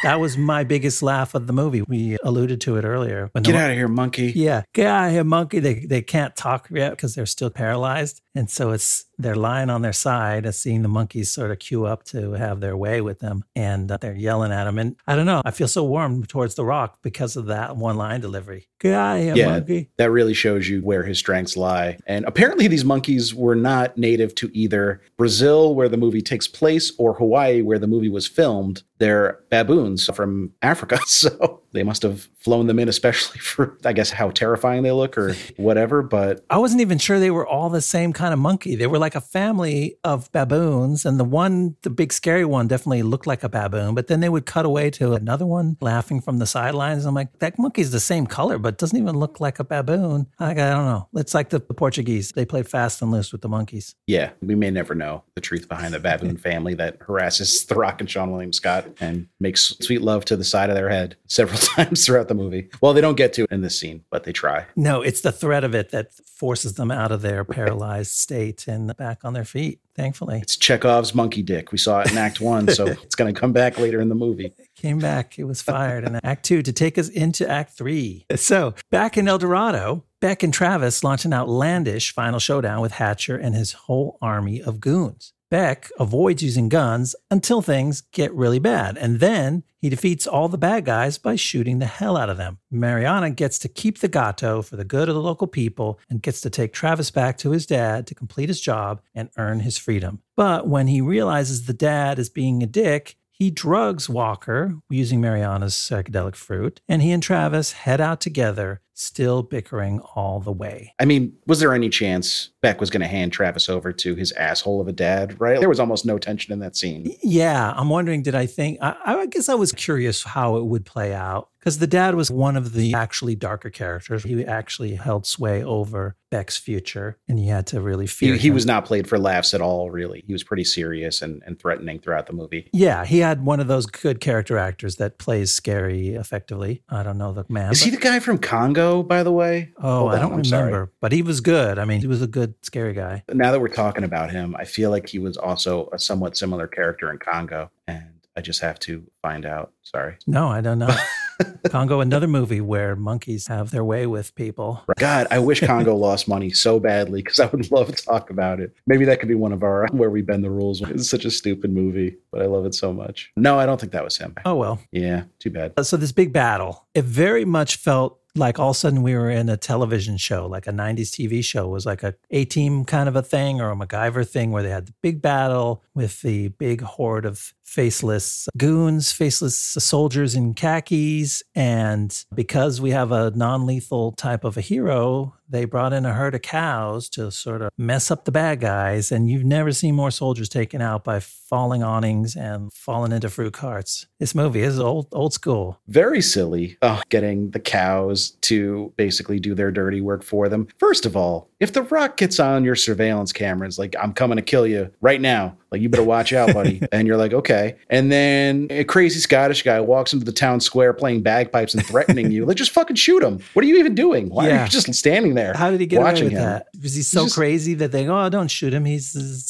That was my biggest laugh of the movie. We alluded to it earlier. When Get out of here, monkey. yeah, get out of here, monkey. They they can't talk yet because they're still paralyzed, and so it's they're lying on their side, and seeing the monkeys sort of queue up to have their way with them, and uh, they're yelling at them. And I don't know, I feel so warm towards the Rock because of that one line delivery. Get out of here, Yeah, monkey. that really shows you where his strengths lie. And apparently, these monkeys were not native to either Brazil, where the movie takes place, or Hawaii, where the movie was filmed. They're baboons from Africa. <laughs> So they must have flown them in, especially <laughs> for, I guess, how terrifying they look or whatever. But I wasn't even sure they were all the same kind of monkey. They were like a family of baboons, and the one, the big scary one, definitely looked like a baboon. But then they would cut away to another one laughing from the sidelines. I'm like, that monkey's the same color, but doesn't even look like a baboon. Like, I don't know. It's like the, the Portuguese. They play fast and loose with the monkeys. yeah, we may never know the truth behind the baboon <laughs> family that harasses The Rock and Seann William Scott and makes sweet love to the side of their head several times throughout the movie. Well, they don't get to in this scene, but they try. No, it's the threat of it that forces them out of their paralyzed state and back on their feet. Thankfully, It's Chekhov's monkey dick. We saw it in Act One, so <laughs> it's going to come back later in the movie. came back. It was fired in Act Two to take us into Act Three. So back in El Dorado, Beck and Travis launch an outlandish final showdown with Hatcher and his whole army of goons. Beck avoids using guns until things get really bad, and then he defeats all the bad guys by shooting the hell out of them. Mariana gets to keep the gato for the good of the local people and gets to take Travis back to his dad to complete his job and earn his freedom. But when he realizes the dad is being a dick, he drugs Walker using Mariana's psychedelic fruit, and he and Travis head out together, still bickering all the way. I mean, was there any chance Beck was going to hand Travis over to his asshole of a dad, right? There was almost no tension in that scene. Yeah, I'm wondering, did I think, I, I guess I was curious how it would play out because the dad was one of the actually darker characters. He actually held sway over Beck's future, and he had to really fear. He, he was not played for laughs at all, really. He was pretty serious and, and threatening throughout the movie. Yeah, he had one of those good character actors that plays scary effectively. I don't know the man. Is but- he the guy from Congo, by the way? Oh, Hold I on, don't I'm sorry. remember, but he was good. I mean, he was a good, scary guy. Now that we're talking about him, I feel like he was also a somewhat similar character in Congo, and I just have to find out. Sorry. No, I don't know. <laughs> Congo, another movie where monkeys have their way with people. God, I wish Congo <laughs> lost money so badly because I would love to talk about it. Maybe that could be one of our <laughs> where we bend the rules. It's such a stupid movie, but I love it so much. No, I don't think that was him. Oh, well. Yeah, too bad. So, this big battle, it very much felt like all of a sudden we were in a television show, like a 90s TV show. It was like a A team kind of a thing or a MacGyver thing where they had the big battle with the big horde of faceless goons, faceless soldiers in khakis. And because we have a non lethal type of a hero, they brought in a herd of cows to sort of mess up the bad guys. And you've never seen more soldiers taken out by falling awnings and falling into fruit carts. This movie is old, old school. Very silly. Oh, getting the cows to basically do their dirty work for them. First of all, if The Rock gets on your surveillance cameras, like, I'm coming to kill you right now, like, you better watch out, buddy. <laughs> and you're like, okay. And then a crazy Scottish guy walks into the town square playing bagpipes and threatening you. Like, just fucking shoot him. What are you even doing? Why are you just standing there? How did he get away watching with him? that? Was he so just- crazy that they go, oh, don't shoot him. He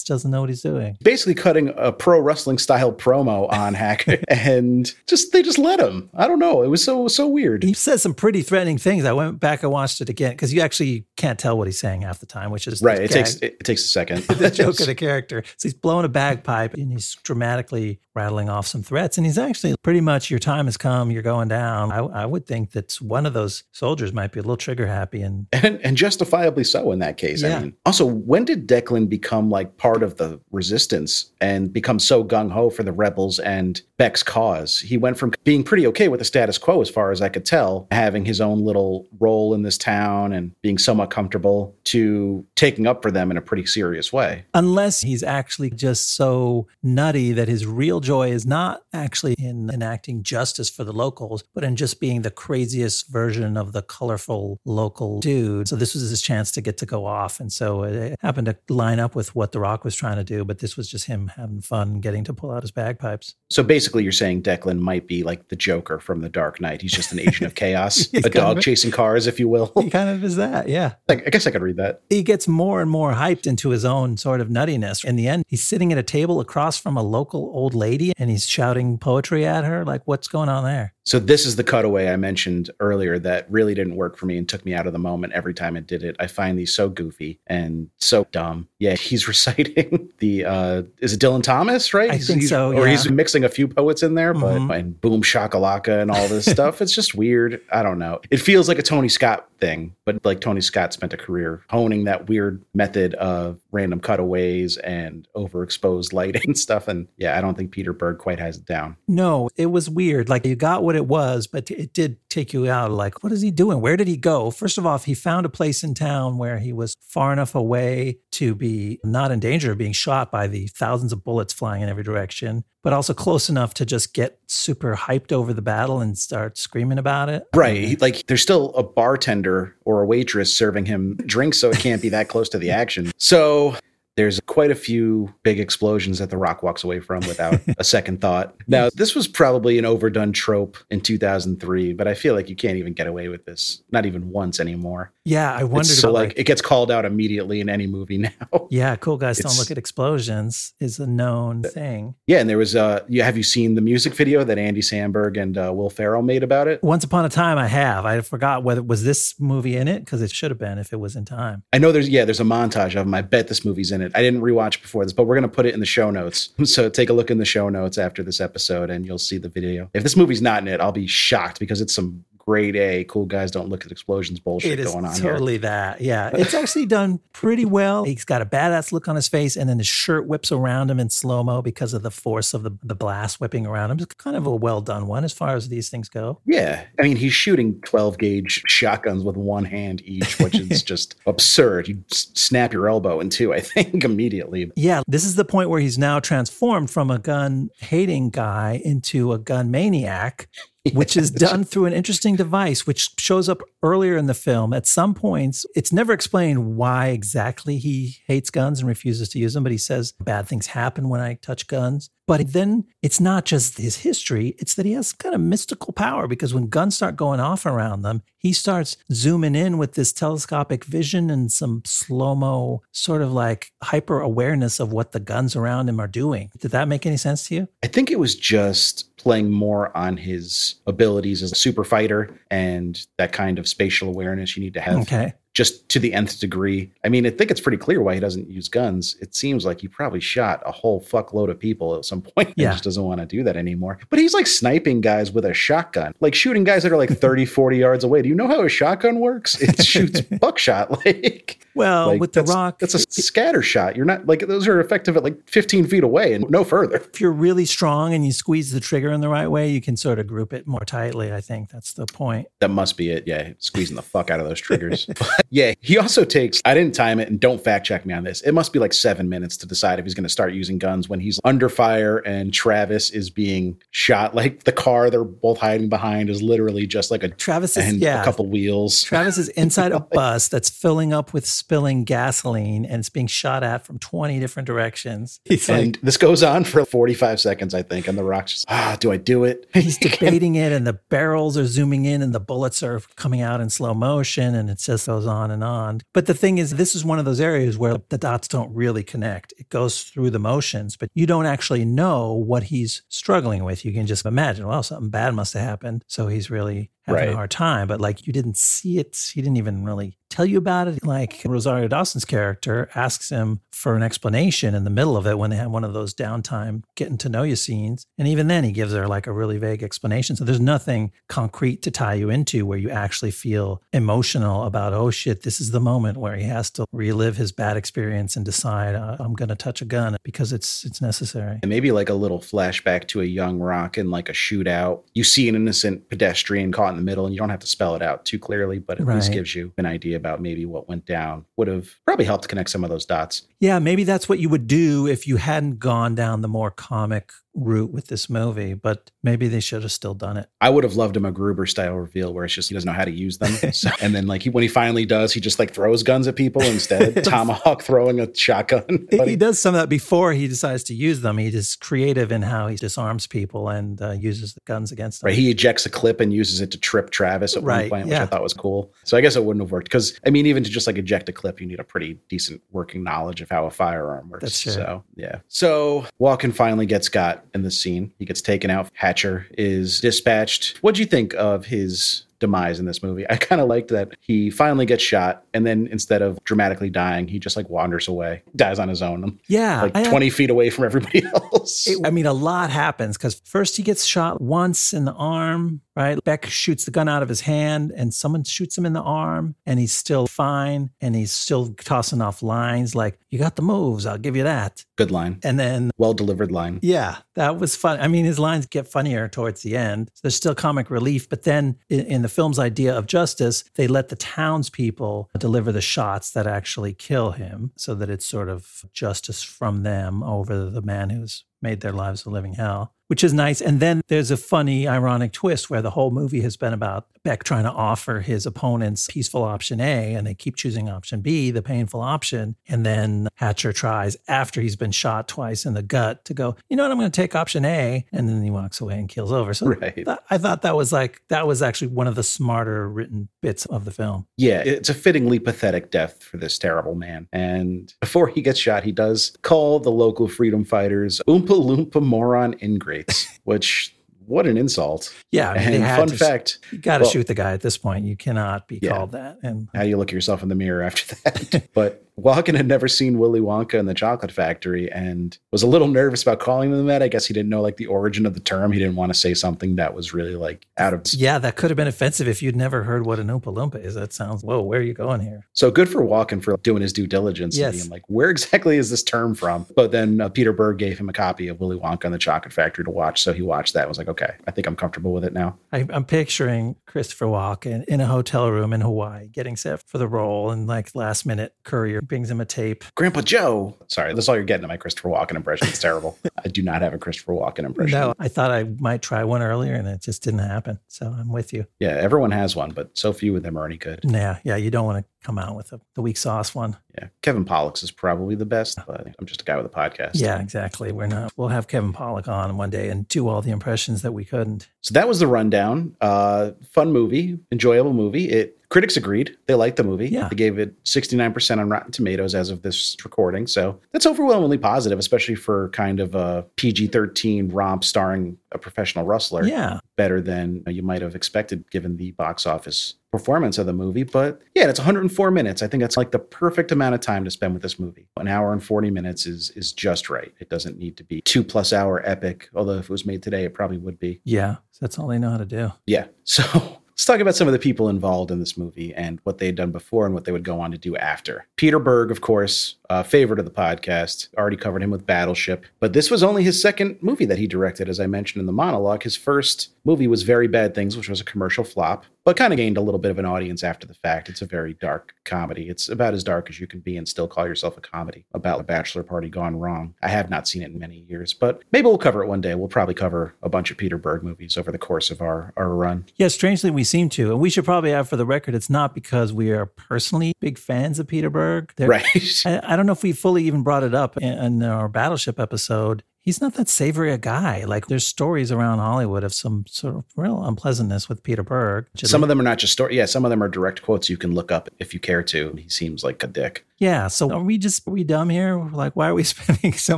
doesn't know what he's doing. Basically cutting a pro wrestling style promo on Hack <laughs> and just they just let him. I don't know. It was so so weird. He said some pretty threatening things. I went back and watched it again because you actually can't tell what he's saying half the time, which is Right. It gag- takes it, it takes a second. <laughs> the joke of the character. So he's blowing a bagpipe and he's dramatically rattling off some threats. And he's actually pretty much your time has come, you're going down. I, I would think that one of those soldiers might be a little trigger happy and <laughs> and, and justifiably so in that case. Yeah. I mean, also, when did Declan become like part of the resistance and become so gung ho for the rebels and Beck's cause? He went from being pretty okay with the status quo, as far as I could tell, having his own little role in this town and being somewhat comfortable, to taking up for them in a pretty serious way. unless he's actually just so nutty that his real joy is not actually in enacting justice for the locals, but in just being the craziest version of the colorful local dude. So this was his chance to get to go off. And so it happened to line up with what The Rock was trying to do, but this was just him having fun getting to pull out his bagpipes. So basically, you're saying Declan might be like the Joker from The Dark Knight. He's just an agent of <laughs> chaos, a dog of- chasing cars, if you will. He kind of is that, yeah. I I guess I could read that. he gets more and more hyped into his own sort of nuttiness. In the end, he's sitting at a table across from a local old lady and he's shouting poetry at her. Like, what's going on there? So this is the cutaway I mentioned earlier that really didn't work for me and took me out of the moment every time it did it. I find these so goofy and so dumb. Yeah, <laughs> he's reciting the uh is it Dylan Thomas, right? I He's- think so, Or he's mixing a few poets in there, but Mhm. and boom shakalaka and all this <laughs> stuff. It's just weird. I don't know. It feels like a Tony Scott thing, but like Tony Scott spent a career honing that weird method of random cutaways and overexposed lighting and <laughs> stuff. And yeah, I don't think Peter Berg quite has it down. No, it was weird. Like, you got what it was, but it did take you out. Like, what is he doing? Where did he go? First of all, he found a place in town where he was far enough away to be not in danger of being shot by the thousands of bullets flying in every direction, but also close enough to just get super hyped over the battle and start screaming about it. Right. Like there's still a bartender or a waitress serving him drinks, so it can't be that close to the action. So there's quite a few big explosions that The Rock walks away from without <laughs> a second thought. Now, this was probably an overdone trope in 2003, but I feel like you can't even get away with this, not even once anymore. Yeah, I wondered It's so like, like it gets called out immediately in any movie <laughs> now. Yeah, cool guys don't look at explosions is a known thing. yeah, and there was uh, you have you seen the music video that Andy Samberg and uh, Will Ferrell made about it? Once upon a time, I have. I forgot whether was this movie in it because it should have been if it was in time. I know there's yeah, there's a montage of them. I bet this movie's in it. I didn't rewatch before this, but we're gonna put it in the show notes. <laughs> So take a look in the show notes after this episode, and you'll see the video. If this movie's not in it, I'll be shocked because it's some grade A cool guys don't look at explosions bullshit going on here. totally that. Yeah, it's actually done pretty well. He's got a badass look on his face, and then his shirt whips around him in slow mo because of the force of the, the blast whipping around him. It's kind of a well done one as far as these things go. Yeah, I mean he's shooting 12 gauge shotguns with one hand each, which is <laughs> just absurd. You snap your elbow in two, I think, <laughs> immediately. Yeah, this is the point where he's now transformed from a gun hating guy into a gun maniac, which is done through an interesting device, which shows up earlier in the film. At some points, it's never explained why exactly he hates guns and refuses to use them, but he says bad things happen when I touch guns. But then it's not just his history, it's that he has kind of mystical power because when guns start going off around them, he starts zooming in with this telescopic vision and some slow mo, sort of like hyper awareness of what the guns around him are doing. Did that make any sense to you? I think it was just playing more on his abilities as a super fighter and that kind of spatial awareness you need to have Okay. Just to the nth degree. I mean, I think it's pretty clear why he doesn't use guns. It seems like he probably shot a whole fuckload of people at some <laughs> point. Yeah. He just doesn't want to do that anymore. But he's like sniping guys with a shotgun, like shooting guys that are like 30, <laughs> 40 yards away. Do you know how a shotgun works? It <laughs> shoots buckshot. Like, Well, like, with the rock, that's a scatter shot. You're not like those are effective at like 15 feet away and no further. if you're really strong and you squeeze the trigger in the right way, you can sort of group it more tightly. I think that's the point. That must be it. Yeah, squeezing the fuck out of those triggers. Yeah, he also takes, I didn't time it and don't fact check me on this. It must be like seven minutes to decide if he's going to start using guns when he's under fire and Travis is being shot. Like the car they're both hiding behind is literally just like a, Travis is and yeah. a couple wheels. Travis is <laughs> inside a bus that's filling up with spilling gasoline and it's being shot at from 20 different directions. He's and like, this goes on for 45 seconds, I think. And the rock's just, ah, do I do it? he's <laughs> debating it and the barrels are zooming in and the bullets are coming out in slow motion and it just goes on and on. But the thing is, this is one of those areas where the dots don't really connect. It goes through the motions, but you don't actually know what he's struggling with. You can just imagine, well, something bad must have happened. So he's really having Right. a hard time. But like you didn't see it. He didn't even really tell you about it. Like Rosario Dawson's character asks him for an explanation in the middle of it when they have one of those downtime getting to know you scenes. And even then he gives her like a really vague explanation. So there's nothing concrete to tie you into where you actually feel emotional about, oh shit, this is the moment where he has to relive his bad experience and decide uh, I'm going to touch a gun because it's it's necessary. And maybe like a little flashback to a young rock in like a shootout. You see an innocent pedestrian caught in the middle, and you don't have to spell it out too clearly, but it at least gives you an idea about maybe what went down. Would have probably helped connect some of those dots. Yeah, maybe that's what you would do if you hadn't gone down the more comic route with this movie, but maybe they should have still done it. I would have loved a MacGruber style reveal where it's just he doesn't know how to use them. <laughs> So, and then like he, when he finally does, he just like throws guns at people instead. <laughs> Tomahawk throwing a shotgun. He does some of that before he decides to use them. He is creative in how he disarms people and uh, uses the guns against them. Right, he ejects a clip and uses it to trip Travis at Right, one point, which yeah. I thought was cool. So I guess it wouldn't have worked because I mean, even to just like eject a clip, you need a pretty decent working knowledge of how a firearm works. That's true. So yeah. So Walken finally gets got in the scene. He gets taken out. Hatcher is dispatched. What do you think of his demise in this movie? <laughs> I kind of liked that he finally gets shot, and then instead of dramatically dying, he just like wanders away, dies on his own, yeah, like I- twenty feet away from everybody <laughs> else. It- I mean, a lot happens because first he gets shot once in the arm, right? Beck shoots the gun out of his hand and someone shoots him in the arm and he's still fine and he's still tossing off lines like, You got the moves, I'll give you that. Good line, And then well delivered line. Yeah, that was fun. I mean, his lines get funnier towards the end. There's still comic relief, but then in, in the film's idea of justice, they let the townspeople deliver the shots that actually kill him so that it's sort of justice from them over the man who's made their lives a living hell, which is nice. And then there's a funny, ironic twist where the whole movie has been about Beck trying to offer his opponents peaceful option A, and they keep choosing option B, the painful option. And then Hatcher tries, after he's been shot twice in the gut, to go, you know what, I'm going to take option A. And then he walks away and kills over. So <laughs> Right. that- I thought that was like, that was actually one of the smarter written bits of the film. Yeah, it's a fittingly pathetic death for this terrible man. And before he gets shot, he does call the local freedom fighters Oompa Loompa moron ingrates, which, what an insult. Yeah. I mean, and fun to- fact You got to well- shoot the guy at this point. You cannot be Yeah. called that. And how do you look at yourself in the mirror after <laughs> that? <laughs> but Walken had never seen Willy Wonka and the Chocolate Factory and was a little nervous about calling them that. I guess he didn't know like the origin of the term. He didn't want to say something that was really like out of. yeah, that could have been offensive if you'd never heard what an Oompa Loompa is. That sounds, whoa, where are you going here? So good for Walken for doing his due diligence Yes. and being like, where exactly is this term from? But then uh, Peter Berg gave him a copy of Willy Wonka and the Chocolate Factory to watch. So he watched that and was like, okay, I think I'm comfortable with it now. I, I'm picturing Christopher Walken in a hotel room in Hawaii getting set for the role, and like last minute courier brings him a tape. Grandpa Joe. Sorry, that's all you're getting in my Christopher Walken impression. It's terrible. <laughs> I do not have a Christopher Walken impression. No, I thought I might try one earlier, and it just didn't happen. So I'm with you. Yeah, everyone has one, but so few of them are any good. Yeah, yeah, you don't want to come out with the, the weak sauce one. Yeah, Kevin Pollak's is probably the best, but I'm just a guy with a podcast. Yeah, exactly. We're not. We'll have Kevin Pollak on one day and do all the impressions that we couldn't. So that was the rundown. Uh, fun movie, enjoyable movie. It critics agreed they liked the movie. Yeah. They gave it 69% on Rotten Tomatoes as of this recording. So that's overwhelmingly positive, especially for kind of a PG-13 romp starring a professional wrestler. Yeah, Better than you might have expected given the box office performance of the movie. But yeah, it's 104 minutes. I think that's like the perfect amount of time to spend with this movie. An hour and 40 minutes is is just right. It doesn't need to be two plus hour epic. Although if it was made today, it probably would be. yeah. That's all they know how to do. Yeah. <laughs> So let's talk about some of the people involved in this movie and what they had done before and what they would go on to do after. Peter Berg, of course, uh, favorite of the podcast, already covered him with Battleship, but this was only his second movie that he directed, as I mentioned in the monologue. His first movie was Very Bad Things, which was a commercial flop, but kind of gained a little bit of an audience after the fact. It's a very dark comedy. It's about as dark as you can be and still call yourself a comedy about a bachelor party gone wrong. I have not seen it in many years, but maybe we'll cover it one day. We'll probably cover a bunch of Peter Berg movies over the course of our, our run. Yeah, strangely, we seem to. And we should probably add for the record, it's not because we are personally big fans of Peter Berg. There- <laughs> Right. I, I don't know if we fully even brought it up in, in our Battleship episode. He's not that savory a guy. Like there's stories around Hollywood of some sort of real unpleasantness with Peter Berg. Some of them are not just story. Yeah, some of them are direct quotes you can look up if you care to. He seems like a dick. Yeah. So are we just are we dumb here? Like, why are we <laughs> spending so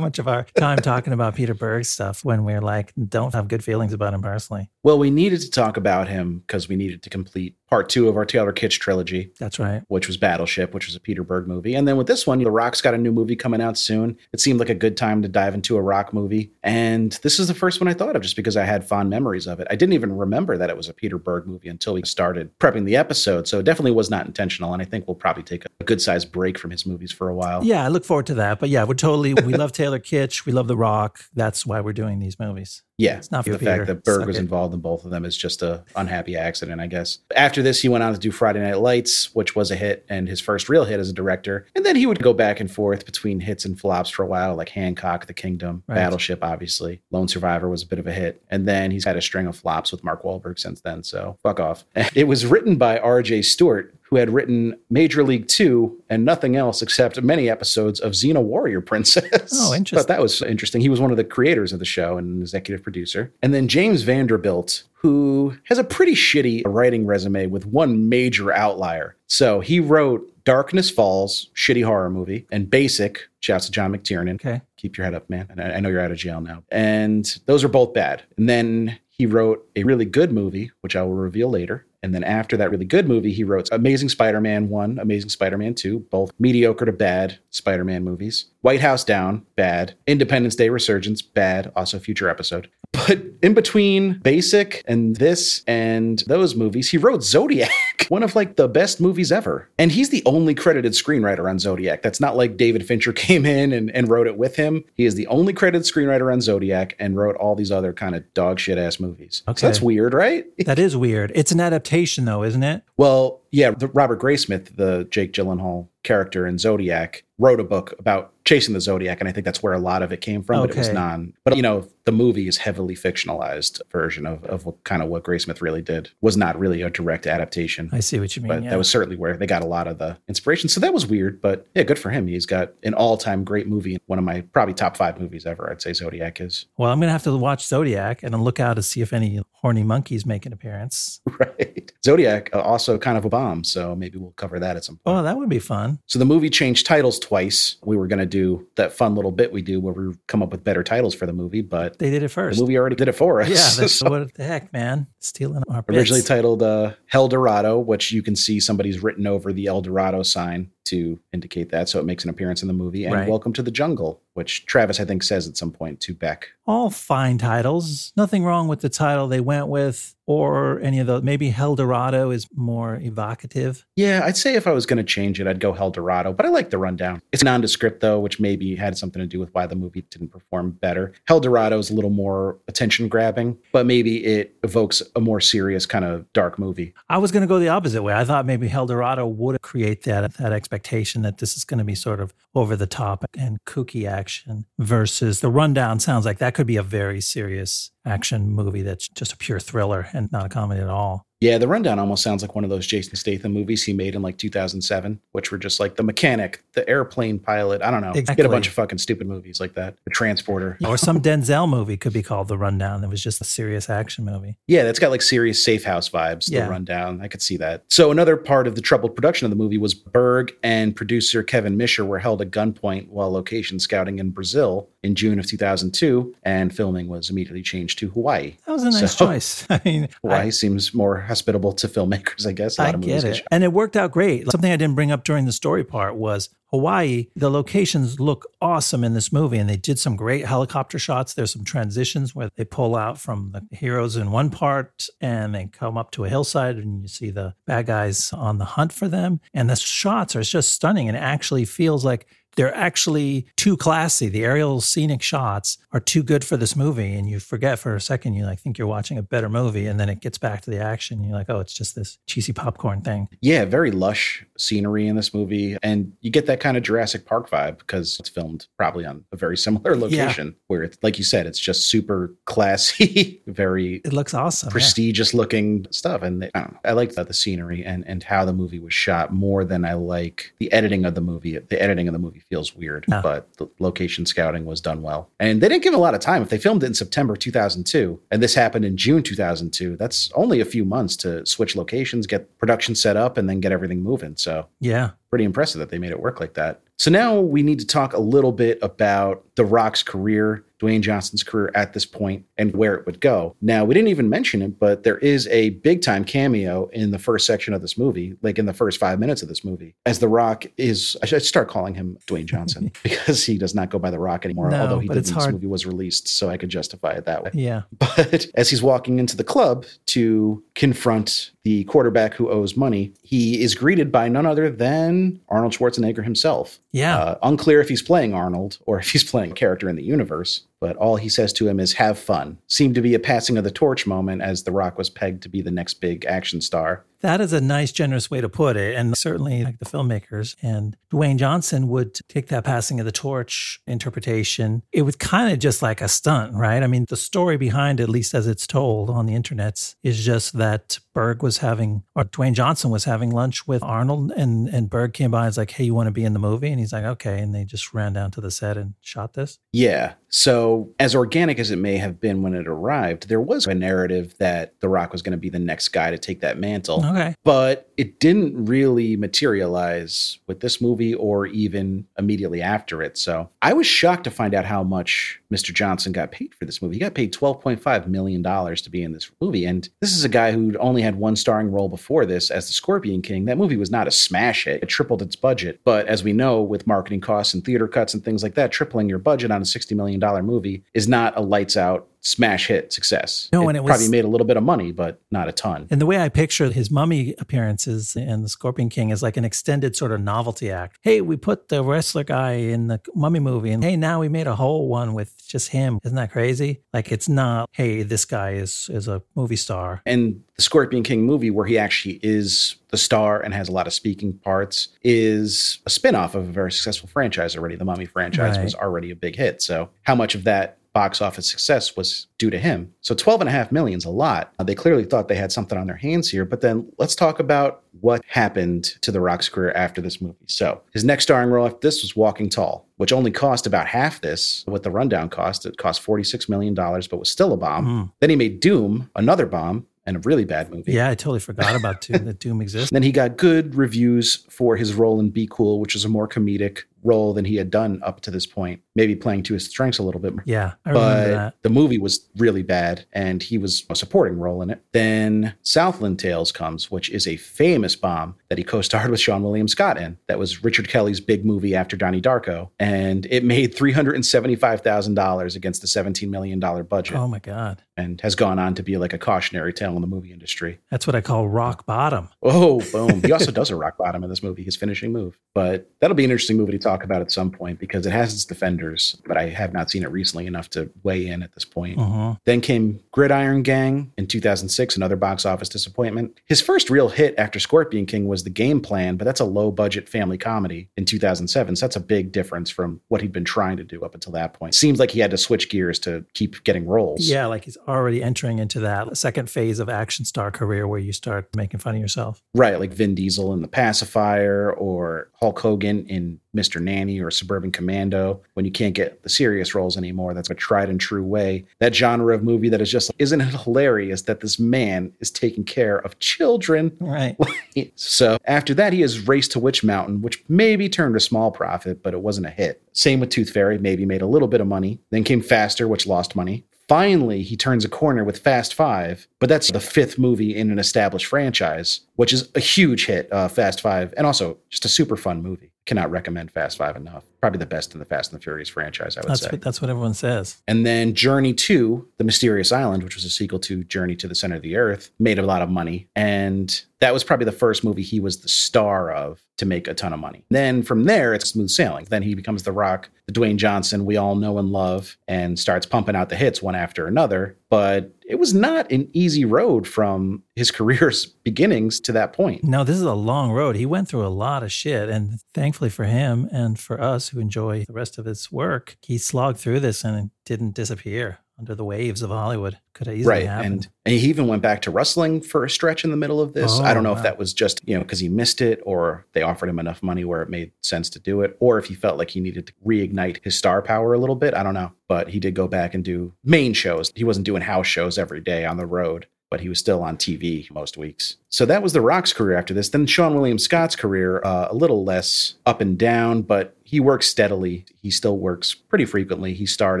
much of our time talking about Peter Berg stuff when we're like don't have good feelings about him personally? Well, we needed to talk about him because we needed to complete part two of our Taylor Kitsch trilogy, That's right. which was Battleship, which was a Peter Berg movie. And then with this one, The Rock's got a new movie coming out soon. It seemed like a good time to dive into a rock movie. And this is the first one I thought of just because I had fond memories of it. I didn't even remember that it was a Peter Berg movie until we started prepping the episode. So it definitely was not intentional. And I think we'll probably take a good sized break from his movies for a while. Yeah, I look forward to that. But yeah, we're totally we love Taylor Kitsch. We love The Rock. That's why we're doing these movies. Yeah, It's not for the Peter. fact that Berg Suck was it. involved in both of them is just a unhappy accident, I guess. After this, he went on to do Friday Night Lights, which was a hit and his first real hit as a director. And then he would go back and forth between hits and flops for a while, like Hancock, The Kingdom, Right. Battleship, obviously. Lone Survivor was a bit of a hit, and then he's had a string of flops with Mark Wahlberg since then. So fuck off. <laughs> It was written by R.J. Stewart. Who had written Major League Two and nothing else except many episodes of Xena Warrior Princess? Oh, <laughs> Thought interesting. that was interesting. He was one of the creators of the show and an executive producer. And then James Vanderbilt, who has a pretty shitty writing resume with one major outlier. So he wrote Darkness Falls, shitty horror movie, and Basic, shouts to John McTiernan. Okay. Keep your head up, man. And I, I know you're out of jail now. And those are both bad. And then he wrote a really good movie, which I will reveal later. And then after that really good movie, he wrote Amazing Spider Man 1, Amazing Spider Man 2, both mediocre to bad Spider Man movies. White House Down, bad. Independence Day Resurgence, bad. Also, future episode. <laughs> But in between Basic and this and those movies, he wrote Zodiac, <laughs> one of like the best movies ever. And he's the only credited screenwriter on Zodiac. That's not like David Fincher <laughs> came in and, and wrote it with him. He is the only credited screenwriter on Zodiac and wrote all these other kind of dog shit ass movies. Okay. So that's weird, right? That is weird. It's an adaptation though, isn't it? Well, yeah, the Robert Graysmith, the Jake Gyllenhaal character in Zodiac, wrote a book about chasing the Zodiac, and I think that's where a lot of it came from. But it was non. But you know, the movie is heavily fictionalized version of of what, kind of what Graysmith really did. Was not really a direct adaptation. I see what you mean. but yeah. that was certainly where they got a lot of the inspiration. So that was weird, but yeah, good for him. He's got an all-time great movie, one of my probably top five movies ever. I'd say Zodiac is. well, I'm gonna have to watch Zodiac and then look out to see if any horny monkeys make an appearance. <laughs> Right. Zodiac uh, also kind of a bomb, so maybe we'll cover that at some point. Oh, that would be fun. So the movie changed titles twice. We were going to do that fun little bit we do where we come up with better titles for the movie, but They did it first. the movie already did it for us. yeah, that's <laughs> So what the heck, man. Stealing our bits. originally titled uh, Hell Dorado, which you can see somebody's written over the El Dorado sign to indicate that, so it makes an appearance in the movie. And Right. Welcome to the Jungle, which Travis I think says at some point to Beck. all fine titles. Nothing wrong with the title they went with, or any of those. Maybe Hell Dorado is more evocative. Yeah, I'd say if I was going to change it, I'd go Hell Dorado, but I like the rundown. It's nondescript though, which maybe had something to do with why the movie didn't perform better. Hell Dorado is a little more attention grabbing, but maybe it evokes a more serious kind of dark movie. I was going to go the opposite way. I thought maybe Hell Dorado would create that that expectation that this is going to be sort of over the top and kooky action versus the rundown sounds like that could be a very serious action movie that's just a pure thriller and not a comedy at all. Yeah, the rundown almost sounds like one of those Jason Statham movies he made in like 2007, which were just like the mechanic, the airplane pilot. I don't know. Get a bunch of fucking stupid movies like that. The transporter. Or some <laughs> Denzel movie could be called The Rundown. That was just a serious action movie. Yeah, that's got like serious safe house vibes, Yeah. the rundown. I could see that. So another part of the troubled production of the movie was Berg and producer Kevin Misher were held at gunpoint while location scouting in Brazil in June of 2002, and filming was immediately changed to Hawaii. That was a nice So- choice. <laughs> I mean, Hawaii I- seems more hospitable to filmmakers, I guess. A lot I get it. And it worked out great. Something I didn't bring up during the story part was Hawaii. The locations look awesome in this movie, and they did some great helicopter shots. There's some transitions where they pull out from the heroes in one part and they come up to a hillside, and you see the bad guys on the hunt for them. And the shots are just stunning, and it actually feels like they're actually too classy. The aerial scenic shots are too good for this movie. And you forget for a second, you like think you're watching a better movie. And then it gets back to the action. You're like, oh, it's just this cheesy popcorn thing. Yeah, very lush scenery in this movie. And you get that kind of Jurassic Park vibe because it's filmed probably on a very <laughs> similar location where it's, like you said, it's just super classy, <laughs> very It looks awesome. yeah. prestigious looking stuff. And they, I know, I like the, the scenery and, and how the movie was shot more than I like the editing of the movie. The editing of the movie feels weird, No. but the location scouting was done well. And they didn't give a lot of time. If they filmed it in September 2002 and this happened in June 2002, that's only a few months to switch locations, get production set up, and then get everything moving. So Yeah. pretty impressive that they made it work like that. So now we need to talk a little bit about The Rock's career, Dwayne Johnson's career at this point, and where it would go. Now, we didn't even mention it, but there is a big time cameo in the first section of this movie, like in the first five minutes of this movie, as The Rock is, I should start calling him Dwayne Johnson <laughs> because he does not go by The Rock anymore, No, although he did this movie was released, so I could justify it that way. Yeah. <laughs> But as he's walking into the club to confront the quarterback who owes money, he is greeted by none other than Arnold Schwarzenegger himself. Yeah. Uh, unclear if he's playing Arnold or if he's playing a character in the universe, but all he says to him is have fun. Seemed to be a passing of the torch moment as The Rock was pegged to be the next big action star. That is a nice, generous way to put it. And certainly, like the filmmakers and Dwayne Johnson would take that passing of the torch interpretation. It was kind of just like a stunt, right? I mean, the story behind it, at least as it's told on the internets, is just that Berg was having, or Dwayne Johnson was having lunch with Arnold, and, and Berg came by and was like, hey, you want to be in the movie? And he's like, okay. And they just ran down to the set and shot this. Yeah. So, as organic as it may have been when it arrived, there was a narrative that The Rock was going to be the next guy to take that mantle. Okay. but it didn't really materialize with this movie or even immediately after it. So I was shocked to find out how much Mr. Johnson got paid for this movie. He got paid $12.5 million to be in this movie. And this is a guy who'd only had one starring role before this as the Scorpion King. That movie was not a smash hit, it tripled its budget. But as we know, with marketing costs and theater cuts and things like that, tripling your budget on a $60 million movie is not a lights out smash hit success. No, and it was- probably made a little bit of money, but not a ton. And the way I picture his mummy appearances in the Scorpion King is like an extended sort of novelty act. Hey, we put the wrestler guy in the mummy movie, and hey, now we made a whole one with just him. Isn't that crazy? Like it's not, hey, this guy is is a movie star. and the Scorpion King movie, where he actually is the star and has a lot of speaking parts, is a spin-off of a very successful franchise already. The Mummy franchise Right. was already a big hit. So how much of that box office success was due to him? So 12 and a half million is a lot. Uh, they clearly thought they had something on their hands here. But then let's talk about what happened to The Rock's career after this movie. So his next starring role after this was Walking Tall, which only cost about half this. What the rundown cost, it cost $46 million, but was still a bomb. Mm. Then he made Doom, another bomb, and a really bad movie. Yeah, I totally forgot about Doom, that Doom exists. <laughs> Then he got good reviews for his role in Be Cool, which is a more comedic role than he had done up to this point, maybe playing to his strengths a little bit more. Yeah, I remember But that. the movie was really bad, and he was a supporting role in it. Then Southland Tales comes, which is a famous bomb that he co-starred with Seann William Scott in. That was Richard Kelly's big movie after Donnie Darko, and it made three hundred and seventy-five thousand dollars against the seventeen million dollar budget, Oh my God. and has gone on to be like a cautionary tale in the movie industry. That's what I call rock bottom. Oh, boom. He <laughs> also does a rock bottom in this movie, his finishing move. But that'll be an interesting movie to talk about at some point because it has its defenders, but I have not seen it recently enough to weigh in at this point. Mhm. Then came Gridiron Gang in 2006, another box office disappointment. His first real hit after Scorpion King was The Game Plan, but that's a low budget family comedy in 2007. So that's a big difference from what he'd been trying to do up until that point. Seems like he had to switch gears to keep getting roles. Yeah, like he's already entering into that second phase of action star career where you start making fun of yourself. Right, like Vin Diesel in The Pacifier or Hulk Hogan in Mr. Nanny or Suburban Commando. When you can't get the serious roles anymore, that's a tried and true way. That genre of movie that is just, isn't it hilarious that this man is taking care of children? Right. <laughs> So after that, he has Race to Witch Mountain, which maybe turned a small profit, but it wasn't a hit. Same with Tooth Fairy, maybe made a little bit of money. Then came Faster, which lost money. Finally, he turns a corner with Fast Five, but that's the fifth movie in an established franchise which is a huge hit, uh, Fast Five, and also just a super fun movie. Cannot recommend Fast Five enough. Probably the best in the Fast and the Furious franchise, I would That's say. what, that's what everyone says. And then Journey to the Mysterious Island, which was a sequel to Journey to the Center of the Earth, made a lot of money. And that was probably the first movie he was the star of to make a ton of money. Then from there, it's smooth sailing. Then he becomes The Rock, the Dwayne Johnson we all know and love, and starts pumping out the hits one after another. But it was not an easy road from his <laughs> career's beginnings to that point. No, this is a long road. He went through a lot of shit. And thankfully for him and for us who enjoy the rest of his work, he slogged through this and it didn't disappear under the waves of Hollywood. Could have easily right happened. and, and he even went back to wrestling for a stretch in the middle of this Oh, i don't know wow. if that was just you know because he missed it or they offered him enough money where it made sense to do it or if he felt like he needed to reignite his star power a little bit i don't know but he did go back and do main shows he wasn't doing house shows every day on the road but he was still on TV most weeks. So that was The Rock's career after this. Then Seann William Scott's career, uh, a little less up and down, but he works steadily. He still works pretty frequently. He starred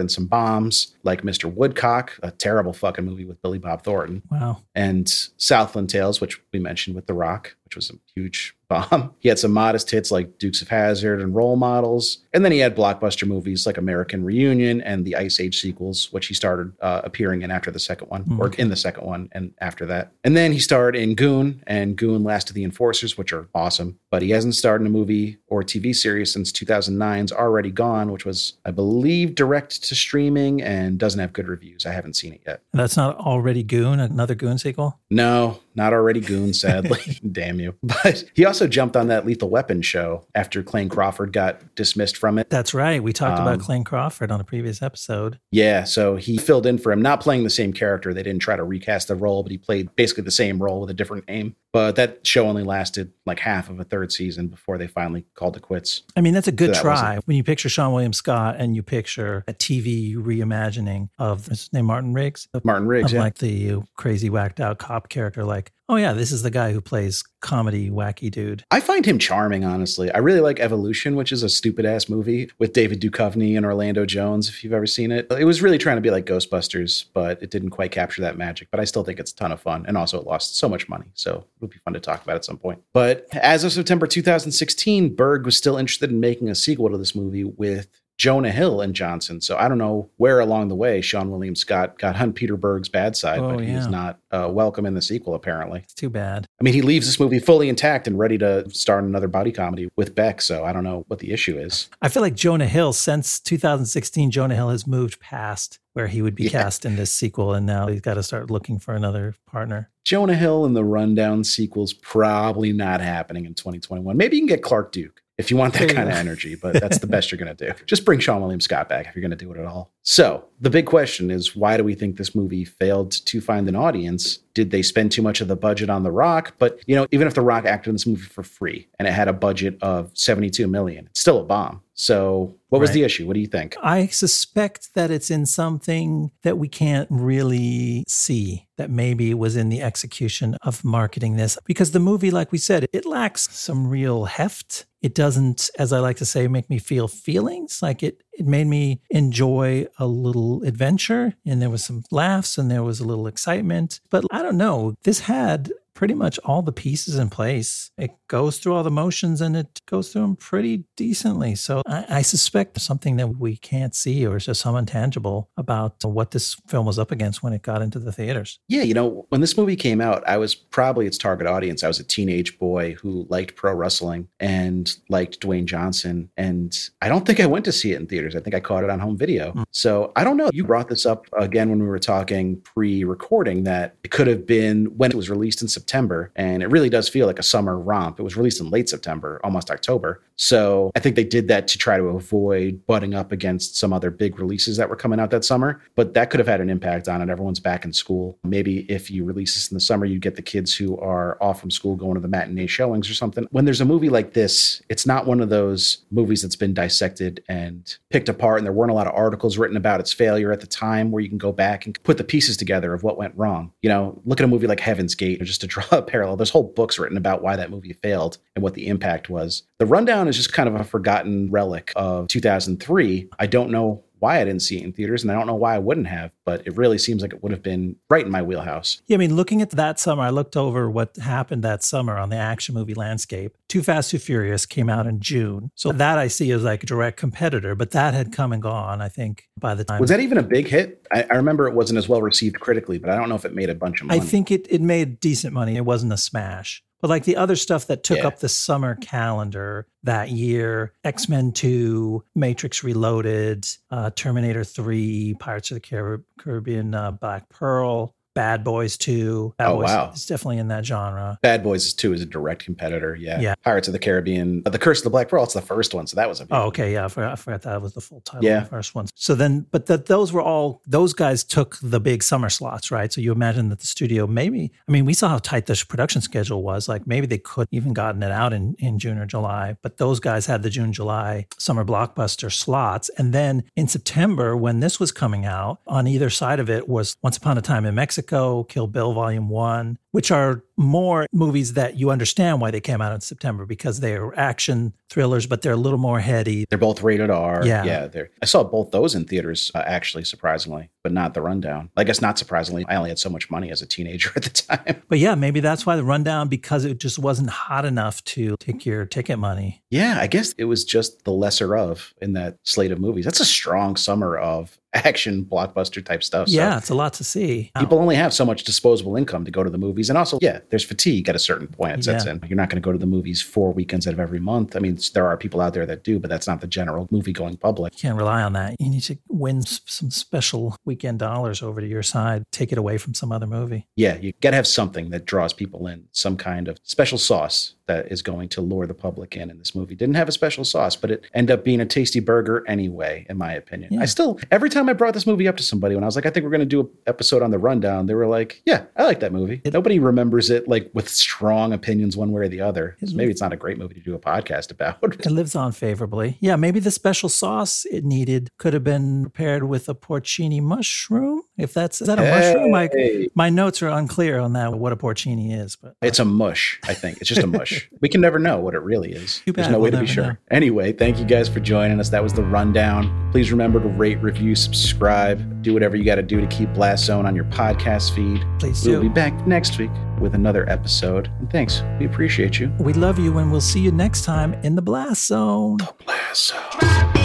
in some bombs like Mr. Woodcock, a terrible fucking movie with Billy Bob Thornton, wow. and Southland Tales, which we mentioned with The Rock, which was a huge <laughs> bomb. He had some modest hits like Dukes of Hazzard and Role Models. And then he had blockbuster movies like American Reunion and the Ice Age sequels, which he started uh, appearing in after the second one, Mm, or in the second one and after that. And then he starred in Goon and Goon Last of the Enforcers, which are awesome. But he hasn't starred in a movie or TV series since 2009's Already Gone, which was, I believe, direct to streaming and doesn't have good reviews. I haven't seen it yet. That's not already Goon, another Goon sequel? No, not already Goon, sadly. <laughs> Damn you. But he also jumped on that Lethal Weapon show after Clayne Crawford got dismissed from it. That's right. We talked Um, about Clayne Crawford on a previous episode. Yeah, so he filled in for him, not playing the same character. They didn't try to recast the role, but he played basically the same role with a different name. But that show only lasted like half of a third season before they finally called it quits. I mean, that's a good that try. When you picture Seann William Scott and you picture a TV reimagining of his name Martin Riggs, of, Martin Riggs, of yeah. like the crazy whacked out cop character, like, oh yeah, this is the guy who plays comedy wacky dude. I find him charming, honestly. I really like Evolution, which is a stupid ass movie with David Duchovny and Orlando Jones, if you've ever seen it. It was really trying to be like Ghostbusters, but it didn't quite capture that magic. But I still think it's a ton of fun. And also, it lost so much money. So it'll be fun to talk about at some point. But as of September 2016, Berg was still interested in making a sequel to this movie with Jonah Hill and Johnson. So I don't know where along the way Seann William Scott got on Peter Berg's bad side, Oh, but he is yeah. not uh, welcome in the sequel, apparently. It's too bad. I mean, he leaves this movie fully intact and ready to star in another body comedy with Beck. So I don't know what the issue is. I feel like Jonah Hill, since 2016, Jonah Hill has moved past where he would be Yeah. cast in this sequel, and now he's got to start looking for another partner. Jonah Hill and the Rundown sequel's probably not happening in 2021. Maybe you can get Clark Duke if you want that kind of energy, but that's the best you're going to do. <laughs> Just bring Seann William Scott back if you're going to do it at all. So the big question is why do we think this movie failed to find an audience? Did they spend too much of the budget on The Rock? But, you know, even if The Rock acted in this movie for free and it had a budget of 72 million, it's still a bomb. So what was the issue? What do you think? I suspect that it's in something that we can't really see, that maybe it was in the execution of marketing this. Because the movie, like we said, it lacks some real heft. It doesn't, as I like to say, make me feel feelings. Like it, it made me enjoy a little adventure and there was some laughs and there was a little excitement. But I don't know, this had pretty much all the pieces in place. It goes through all the motions and it goes through them pretty decently. So I, I suspect there's something that we can't see or is just some intangible about what this film was up against when it got into the theaters. Yeah, you know, when this movie came out, I was probably its target audience. I was a teenage boy who liked pro wrestling and liked Dwayne Johnson. And I don't think I went to see it in theaters. I think I caught it on home video. Hmm. So I don't know. You brought this up again when we were talking pre recording that it could have been when it was released in September. September, and it really does feel like a summer romp. It was released in late September, almost October. So I think they did that to try to avoid butting up against some other big releases that were coming out that summer. But that could have had an impact on it. Everyone's back in school. Maybe if you release this in the summer, you get the kids who are off from school going to the matinee showings or something. When there's a movie like this, it's not one of those movies that's been dissected and picked apart. And there weren't a lot of articles written about its failure at the time where you can go back and put the pieces together of what went wrong. You know, look at a movie like Heaven's Gate, just to draw a <laughs> parallel. There's whole books written about why that movie failed and what the impact was. The Rundown is just kind of a forgotten relic of 2003. I don't know why I didn't see it in theaters, and I don't know why I wouldn't have, but it really seems like it would have been right in my wheelhouse. Yeah, I mean, looking at that summer, I looked over what happened that summer on the action movie landscape. Too Fast, Too Furious came out in June. So that I see as like a direct competitor, but that had come and gone, I think, by the time. Was that even a big hit? I, I remember it wasn't as well received critically, but I don't know if it made a bunch of money. I think it, it made decent money. It wasn't a smash. But like the other stuff that took Yeah. up the summer calendar that year X Men 2, Matrix Reloaded, uh, Terminator 3, Pirates of the Carib- Caribbean, uh, Black Pearl, Bad Boys 2. Bad Oh, Boys wow. It's definitely in that genre. Bad Boys 2 is a direct competitor. Yeah. Yeah. Pirates of the Caribbean. uh, The Curse of the Black Pearl, it's the first one. So that was a big Oh, okay. Yeah. I forgot, I forgot that was the full title Yeah. of the first one. So then, but that those were all, those guys took the big summer slots, right? So you imagine that the studio maybe, I mean, we saw how tight the production schedule was. Like maybe they could even gotten it out in, in June or July, but those guys had the June, July summer blockbuster slots. And then in September, when this was coming out, on either side of it was Once Upon a Time in Mexico, Kill Bill Volume One, which are more movies that you understand why they came out in September because they are action thrillers, but they're a little more heady. They're both rated R. Yeah. Yeah. They're, I saw both those in theaters, uh, actually, surprisingly, but not the rundown. I guess not surprisingly. I only had so much money as a teenager <laughs> at the time. But yeah, maybe that's why the rundown because it just wasn't hot enough to take your ticket money. Yeah. I guess it was just the lesser of in that slate of movies. That's a strong summer of action blockbuster type stuff. So yeah, it's a lot to see. People only have so much disposable income to go to the movies. And also, yeah, there's fatigue at a certain point. It sets Yeah. in. You're not going to go to the movies four weekends out of every month. I mean, there are people out there that do, but that's not the general movie going public. You can't rely on that. You need to win some special weekend dollars over to your side. Take it away from some other movie. Yeah, you got to have something that draws people in, some kind of special sauce that is going to lure the public in. in this movie didn't have a special sauce, but it ended up being a tasty burger anyway, in my opinion. Yeah. I still, every time I brought this movie up to somebody, when I was like, I think we're going to do an episode on the rundown, they were like, Yeah, I like that movie. It- Nobody remembers it like with strong opinions one way or the other. It- Maybe it's not a great movie to do a podcast about. It lives on favorably. Yeah, maybe the special sauce it needed could have been prepared with a porcini mushroom. If that's is that a mushroom? I, Hey. my notes are unclear on that. What a porcini is, but It's a mush, I think. It's just a mush. <laughs> we can never know what it really is. Too There's no way we'll to be sure. know. Anyway, thank you guys for joining us. That was the rundown. Please remember to rate, review, subscribe, do whatever you got to do to keep Blast Zone on your podcast feed. please We'll do. be back next week with another episode. And thanks. We appreciate you. We love you and we'll see you next time in the blast zone. The Blast Zone.